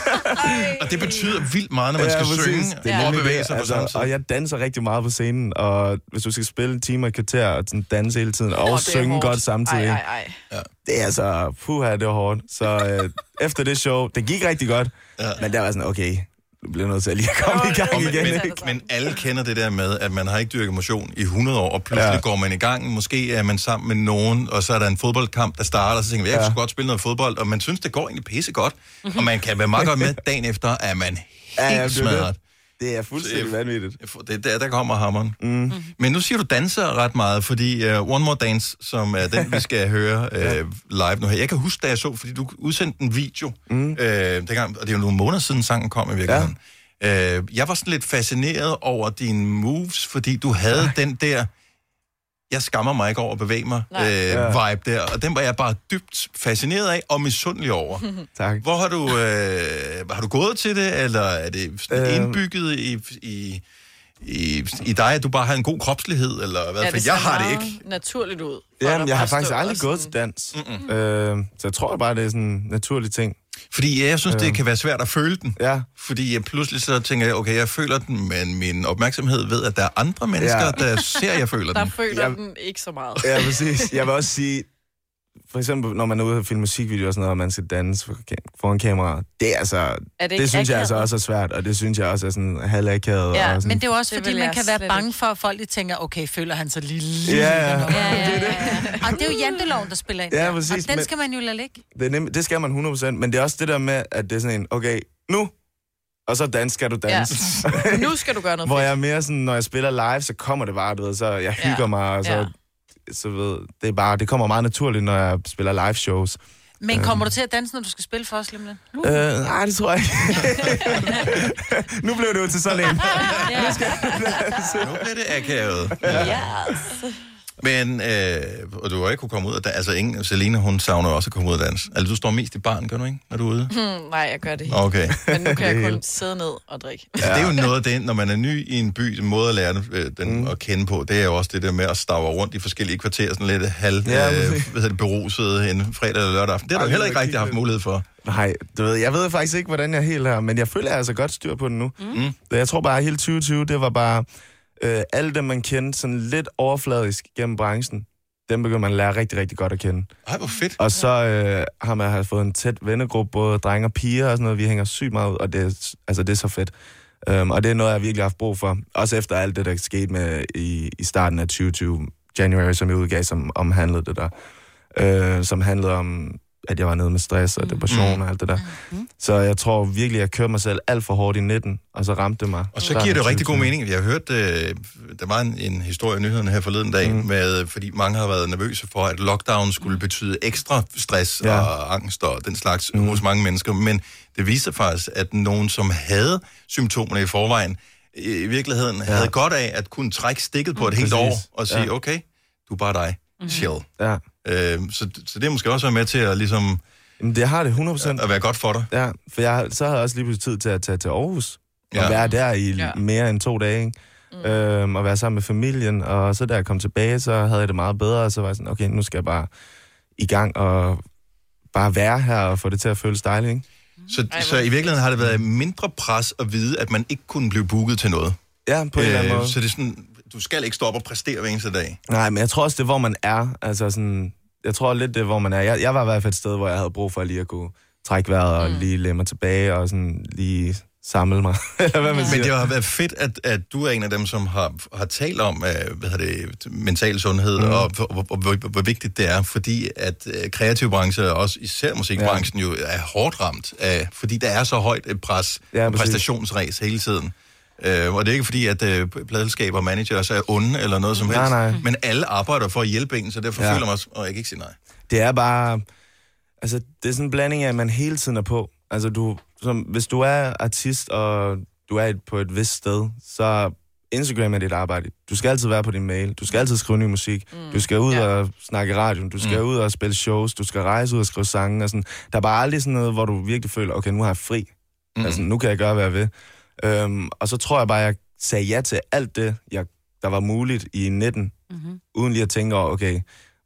Og det betyder vildt meget, når man skal præcis. synge Det er og bevæge sig på samme tid. Og jeg danser rigtig meget på scenen, og hvis du skal spille en time og et kvarter og sådan danse hele tiden, og er synge godt samtidig, Ej, ej, ej. det er altså, puha, det var hårdt. Så øh, efter det show, det gik rigtig godt, ja. men der var sådan, okay, du bliver nødt til at lige at komme i gang igen. men, ikke? men alle kender det der med, at man har ikke dyrket motion i 100 år, og pludselig Ja. går man i gang. Måske er man sammen med nogen, og så er der en fodboldkamp, der starter, og så tænker man, jeg Ja. godt spille noget fodbold, og man synes, det går egentlig pisse godt. Og man kan være meget godt med dagen efter, er man helt Ja, smadret. Det er fuldstændig vanvittigt. Det, der, der kommer hammeren. Mm. Men nu siger du danser ret meget, fordi uh, One More Dance, som er den, vi skal høre uh, live nu her. Jeg kan huske, da jeg så, fordi du udsendte en video, mm. uh, dengang, og det er jo nogle måneder siden, sangen kom i virkeligheden. Ja. Uh, jeg var sådan lidt fascineret over dine moves, fordi du havde ja. den der, jeg skammer mig ikke over at bevæge mig, uh, Ja. vibe der, og den var jeg bare dybt fascineret af og misundelig over. tak. Hvor har du, uh, har du gået til det, eller er det Øhm. indbygget i, i, i, i dig, at du bare har en god kropslighed, eller hvad? Ja, For det jeg har det ikke. naturligt ud. Jamen, jeg har faktisk aldrig gået til dans. Mm-mm. Øh, så jeg tror bare, det er sådan en naturlig ting. Fordi jeg synes, det Øh. kan være svært at føle den. Ja. Fordi jeg pludselig så tænker jeg, okay, jeg føler den, men min opmærksomhed ved, at der er andre mennesker, Ja. ja. der ser, at jeg føler Der den. føler Jeg- den ikke så meget. Ja, præcis. Jeg vil også sige, for eksempel, når man er ude og filme musikvideoer og sådan noget, og man skal danse for- foran kamera, det er altså, Er det det, synes jeg akavet? altså også er svært, og det synes jeg også er sådan halvakavet. Ja, og sådan. men det er jo også, fordi man jeg kan være bange for, at folk de tænker, okay, føler han sig lille? Ja, ja. ja, ja, ja. Og det er jo janteloven, der spiller ind Ja, der. præcis, Og den men- skal man jo lade ligge. Det, er nem, det skal man 100%, men det er også det der med, at det er sådan en, okay, nu, og så dans skal du danse. Ja. Nu skal du gøre noget Hvor jeg er mere sådan, når jeg spiller live, så kommer det bare, du ved, så jeg hygger Ja. mig, og så, Ja. Så ved, det er bare, det kommer meget naturligt, når jeg spiller live shows. Men kommer du til at danse, når du skal spille for os, lige lidt? Øh, nej, det tror jeg ikke. nu blev det jo til sådan en. Ja. Nu bliver det akavet. Yes. Men, øh, og du har ikke kunne komme ud af dans. Altså, ingen, Selina, hun savner også at komme ud af dans. Altså, du står mest i barn, gør du ikke, når du er ude? Hmm, nej, jeg gør det ikke. Okay. Men nu kan jeg kun sidde ned og drikke. Altså, det er jo noget af det, når man er ny i en by, den måde at lære den, øh, den mm. at kende på, det er jo også det der med at stavre rundt i forskellige kvarterer, sådan lidt halv, Ja, ja, øh, hvad hedder det, beruset en fredag eller lørdag aften. Det har du heller ikke rigtig haft mulighed for. Nej, du ved, jeg ved faktisk ikke, hvordan jeg er helt her, men jeg føler, jeg er altså godt styr på den nu. Mm. Jeg tror bare, at hele 2020, det var bare øh, alle dem, man kendte sådan lidt overfladisk gennem branchen. Dem begynder man at lære rigtig, rigtig godt at kende. Ej, hvor fedt. Og så øh, har man har fået en tæt vennegruppe, både drenge og piger og sådan noget. Vi hænger sygt meget ud, og det er, altså, det er så fedt. Um, og det er noget, jeg virkelig har haft brug for. Også efter alt det, der skete med i, i starten af 2020, January, som jeg udgav, som omhandlede det der. Øh, som handlede om, at jeg var nede med stress og depression og alt det der. Så jeg tror virkelig, jeg kørte mig selv alt for hårdt i 19, og så ramte det mig. Og så giver det jo rigtig god mening. Jeg har hørt, øh, der var en, en historie i nyhederne her forleden dag, mm. med, fordi mange har været nervøse for, at lockdown skulle betyde ekstra stress Ja. og angst og den slags mm. hos mange mennesker. Men det viste faktisk, at nogen, som havde symptomerne i forvejen, i virkeligheden ja. havde godt af at kunne trække stikket på et helt Præcis. år og sige, Ja. okay, du er bare dig. Chill. Ja. Øh, så, så det er måske også være med til at ligesom... Jamen, det har det 100%. At være godt for dig. Ja, for jeg, så havde jeg også lige pludselig tid til at tage til Aarhus. Og Ja. være der i Ja. mere end to dage, ikke? Mm. Øhm, og være sammen med familien. Og så da jeg kom tilbage, så havde jeg det meget bedre. Og så var jeg sådan, okay, nu skal jeg bare i gang og bare være her og få det til at føles dejligt, ikke? Så, så i virkeligheden har det været mindre pres at vide, at man ikke kunne blive booket til noget. Ja, på en eller anden måde. Så det er sådan, du skal ikke stå op og præstere hver eneste dag. Nej, men jeg tror også, det er, hvor man er. Altså sådan, jeg tror lidt, det er, hvor man er. Jeg, jeg var i hvert fald et sted, hvor jeg havde brug for lige at kunne trække vejret og lige lægge mig tilbage og sådan lige samle mig. Eller hvad man Men siger. det har været fedt, at, at du er en af dem, som har, har talt om uh, hvad det, mental sundhed, mm. og hvor, hvor, hvor, hvor vigtigt det er, fordi at uh, kreativ branche, og også især musikbranchen, ja. jo er hårdt ramt, af, fordi der er så højt et pres, Ja, ja, præstationsræs hele tiden. Uh, og det er ikke fordi, at uh, pladelskaber og managers er onde eller noget som Nej, helst, nej. men alle arbejder for at hjælpe en, så derfor Ja. ja. føler man også, og jeg kan ikke sige nej. Det er bare... Altså, det er sådan en blanding af, at man hele tiden er på. Altså, du, som, hvis du er artist, og du er et, på et vist sted, så Instagram er dit arbejde. Du skal altid være på din mail. Du skal altid skrive ny musik. Mm. Du skal ud ja. og snakke i radioen. Du skal mm. ud og spille shows. Du skal rejse ud og skrive sange. Og sådan. Der er bare aldrig sådan noget, hvor du virkelig føler, okay, nu har jeg fri. Mm. Altså, nu kan jeg gøre, hvad jeg vil. Øhm, og så tror jeg bare, jeg sagde ja til alt det, jeg, der var muligt i 19, mm-hmm. uden lige at tænke over, okay,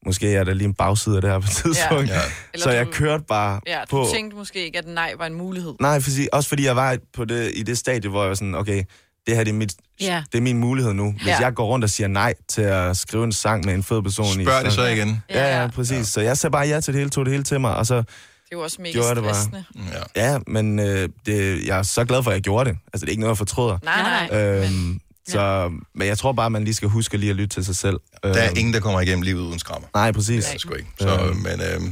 måske er der lige en bagside af det her på et tidspunkt. Ja. Ja. Eller Så jeg du- kørte bare Ja, du på... tænkte måske ikke, at nej var en mulighed. Nej, for, også fordi jeg var på det, i det stadie, hvor jeg var sådan, okay, det her det er, mit, Ja. det er min mulighed nu. Hvis Ja. jeg går rundt og siger nej til at skrive en sang med en fed person i... Spørg det så igen. Ja, ja, præcis. Ja. Så jeg sagde bare ja til det hele, tog det hele til mig, og så Det er jo også mega gjorde jeg det stressende. bare. Ja, men øh, det, jeg er så glad for, at jeg gjorde det. Altså, det er ikke noget, jeg fortryder. Nej, nej. Øhm, så, men jeg tror bare, man lige skal huske lige at lytte til sig selv. Der er Øhm, ingen, der kommer igennem livet uden skrammer. Nej, præcis. Det er sgu ikke. Så, men øh,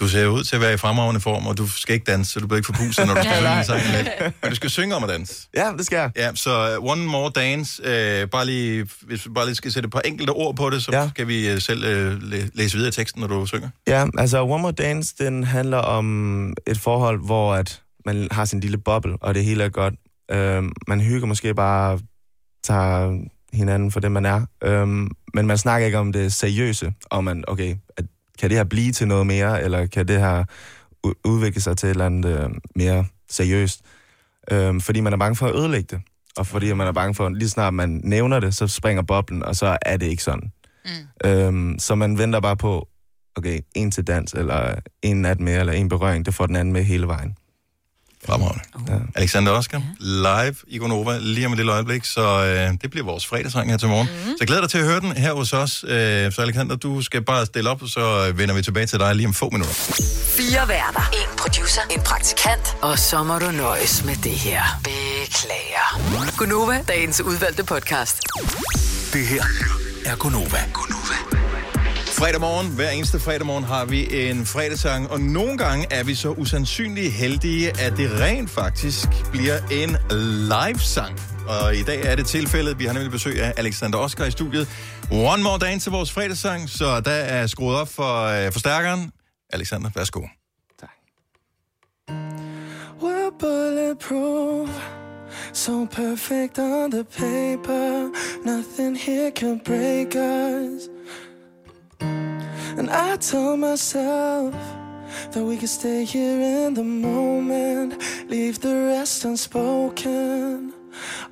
du ser ud til at være i fremragende form, og du skal ikke danse, så du bliver ikke forpustet, når du skal Ja, synge nej. en sang lidt. Men du skal synge om at danse. Ja, det skal jeg. Ja, så uh, One More Dance, uh, bare lige, hvis vi bare lige skal sætte et par enkelte ord på det, så ja. skal vi uh, selv uh, læ- læse videre i teksten, når du synger. Ja, altså One More Dance, den handler om et forhold, hvor at man har sin lille boble, og det hele er godt. Øhm, man hygger måske bare, tager hinanden for det, man er. Øhm, men man snakker ikke om det seriøse, om man, okay, at, kan det her blive til noget mere, eller kan det her udvikle sig til et eller andet øh, mere seriøst? Øhm, fordi man er bange for at ødelægge det, og fordi man er bange for, lige snart man nævner det, så springer boblen, og så er det ikke sådan. Mm. Øhm, så man venter bare på, okay, en til dans, eller en nat mere, eller en berøring, det får den anden med hele vejen. Fremragende. Ja. Alexander Oskar, live i Gonova, lige om et lille øjeblik, så øh, det bliver vores fredagssang her til morgen. Mm. Så jeg glæder dig til at høre den her hos os. Øh, så Alexander, du skal bare stille op, så vender vi tilbage til dig lige om få minutter. Fire værter. En producer. En praktikant. Og så må du nøjes med det her. Beklager. Gunova, dagens udvalgte podcast. Det her er Gonova. Fredag morgen, hver eneste fredag morgen har vi en fredagssang, og nogle gange er vi så usandsynligt heldige, at det rent faktisk bliver en live-sang. Og i dag er det tilfældet. Vi har nemlig besøg af Alexander Oskar i studiet. One more dance til vores fredagssang, så der er skruet op for øh, forstærkeren. Alexander, værsgo. Tak. We're bulletproof, so perfect on the paper. Nothing here can break us. And I told myself that we could stay here in the moment, leave the rest unspoken.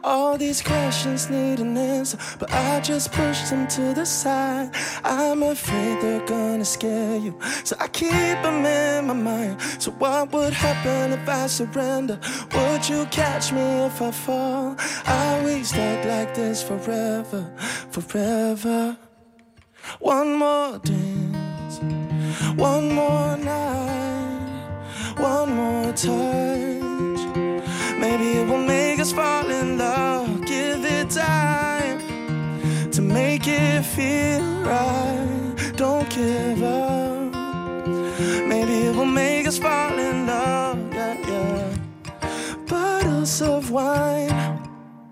All these questions need an answer, but I just pushed them to the side. I'm afraid they're gonna scare you, so I keep them in my mind. So, what would happen if I surrender? Would you catch me if I fall? Are we stuck like this forever, forever? One more dance, one more night, one more touch. Maybe it will make us fall in love. Give it time to make it feel right. Don't give up. Maybe it will make us fall in love. Yeah, yeah. Bottles of wine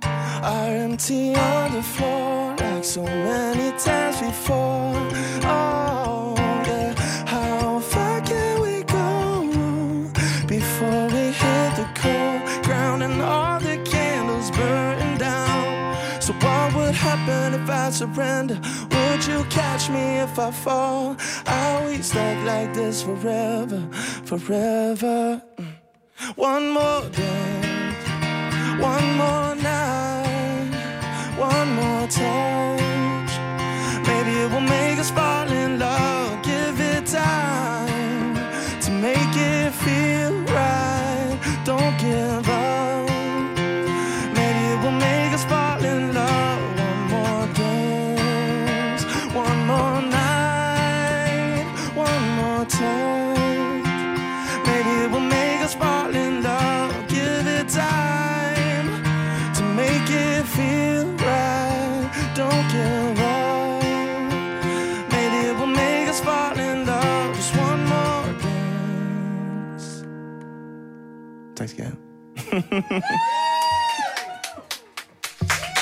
are empty on the floor like so many times before. Oh, I surrender? Would you catch me if I fall? Are we stuck like this forever, forever? One more dance, one more night, one more touch. Maybe it will make us fall in love.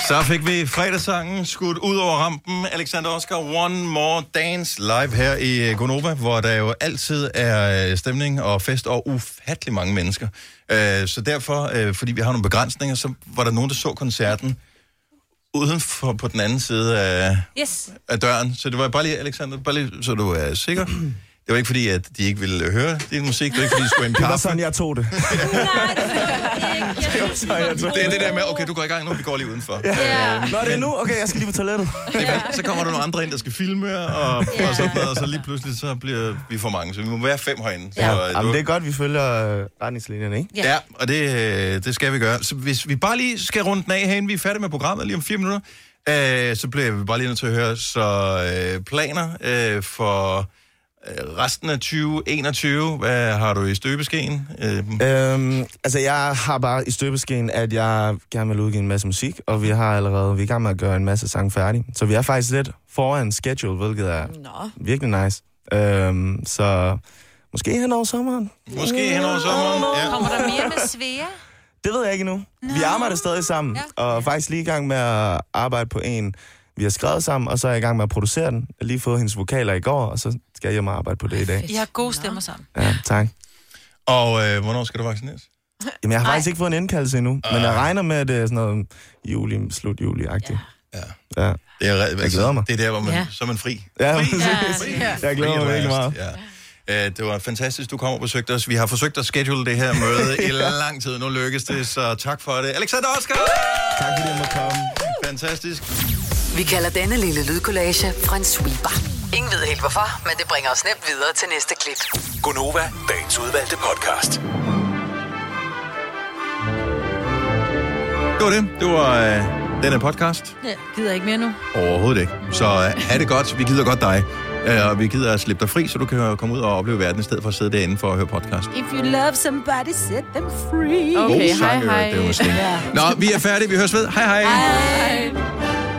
Så fik vi fredagssangen skudt ud over rampen. Alexander Oscar, One More Dance live her i Gonova, hvor der jo altid er øh, stemning og fest og ufattelig mange mennesker. Øh, Så derfor, øh, fordi vi har nogle begrænsninger, så var der nogen, der så koncerten uden for på den anden side af, Yes. af døren. Så det var bare lige, Alexander, bare lige, så du er sikker. Det var ikke fordi, at de ikke ville høre din musik. Det var ikke fordi, de skulle have en Det var kaffe. sådan, jeg tog det. Det er det der med, okay, du går i gang nu, vi går lige udenfor. Ja. Nå, det er nu? Okay, jeg skal lige på toilettet. Er, så kommer der nogle andre ind, der skal filme, og, og sådan noget, og så lige pludselig, så bliver vi for mange. Så vi må være fem herinde. Så, Ja, øh, Jamen, du- det er godt, vi følger øh, retningslinjerne, ikke? Ja, og det, øh, det skal vi gøre. Så hvis vi bare lige skal runde den af herinde, vi er færdige med programmet lige om fire minutter, øh, så bliver vi bare lige nødt til at høre, så øh, planer øh, for øh, resten af 2021, hvad har du i støbeskeen? Øh, Øhm, altså, jeg har bare i støbeskeen, at jeg gerne vil udgive en masse musik, og vi har allerede, vi er i gang med at gøre en masse sange færdige. Så vi er faktisk lidt foran schedule, hvilket er Nå. virkelig nice. Øhm, så måske hen over sommeren. Måske hen over sommeren, ja. Kommer der mere med Svea? Det ved jeg ikke endnu. Vi arbejder stadig sammen, ja. og er faktisk lige i gang med at arbejde på en, vi har skrevet sammen, og så er jeg i gang med at producere den. Jeg har lige fået hendes vokaler i går, og så skal jeg hjem og arbejde på det i dag. I har gode stemmer sammen. Ja, tak. og øh, hvornår skal du vaccineres? Jamen, jeg har faktisk ikke fået en indkaldelse endnu, men jeg regner med, at det er sådan noget juli, slut juli-agtigt. Ja. ja. Det er, Jeg glæder mig. Det er der, hvor man, Ja. ja. så er man fri. Ja, fri. præcis. Jeg glæder mig Fri virkelig meget. Ja. Øh, Det var fantastisk, du kom og besøgte os. Vi har forsøgt at schedule det her møde i lang tid. Nu lykkes det, så tak for det. Alexander Oskar! Tak fordi jeg måtte komme. Fantastisk. Vi kalder denne lille lydkollage en sweeper. Ingen ved helt hvorfor, men det bringer os nemt videre til næste klip. Gonova, dagens udvalgte podcast. Det var det. Det var øh, denne podcast. Ja, gider ikke mere nu. Overhovedet ikke. Så øh, have det godt. Vi gider godt dig. Øh, og vi gider at slippe dig fri, så du kan komme ud og opleve verden, i stedet for at sidde derinde for at høre podcast. If you love somebody, set them free. God sang, i øvrigt. Det var måske. Nå, vi er færdige. Vi høres ved. Hej hej. Hej.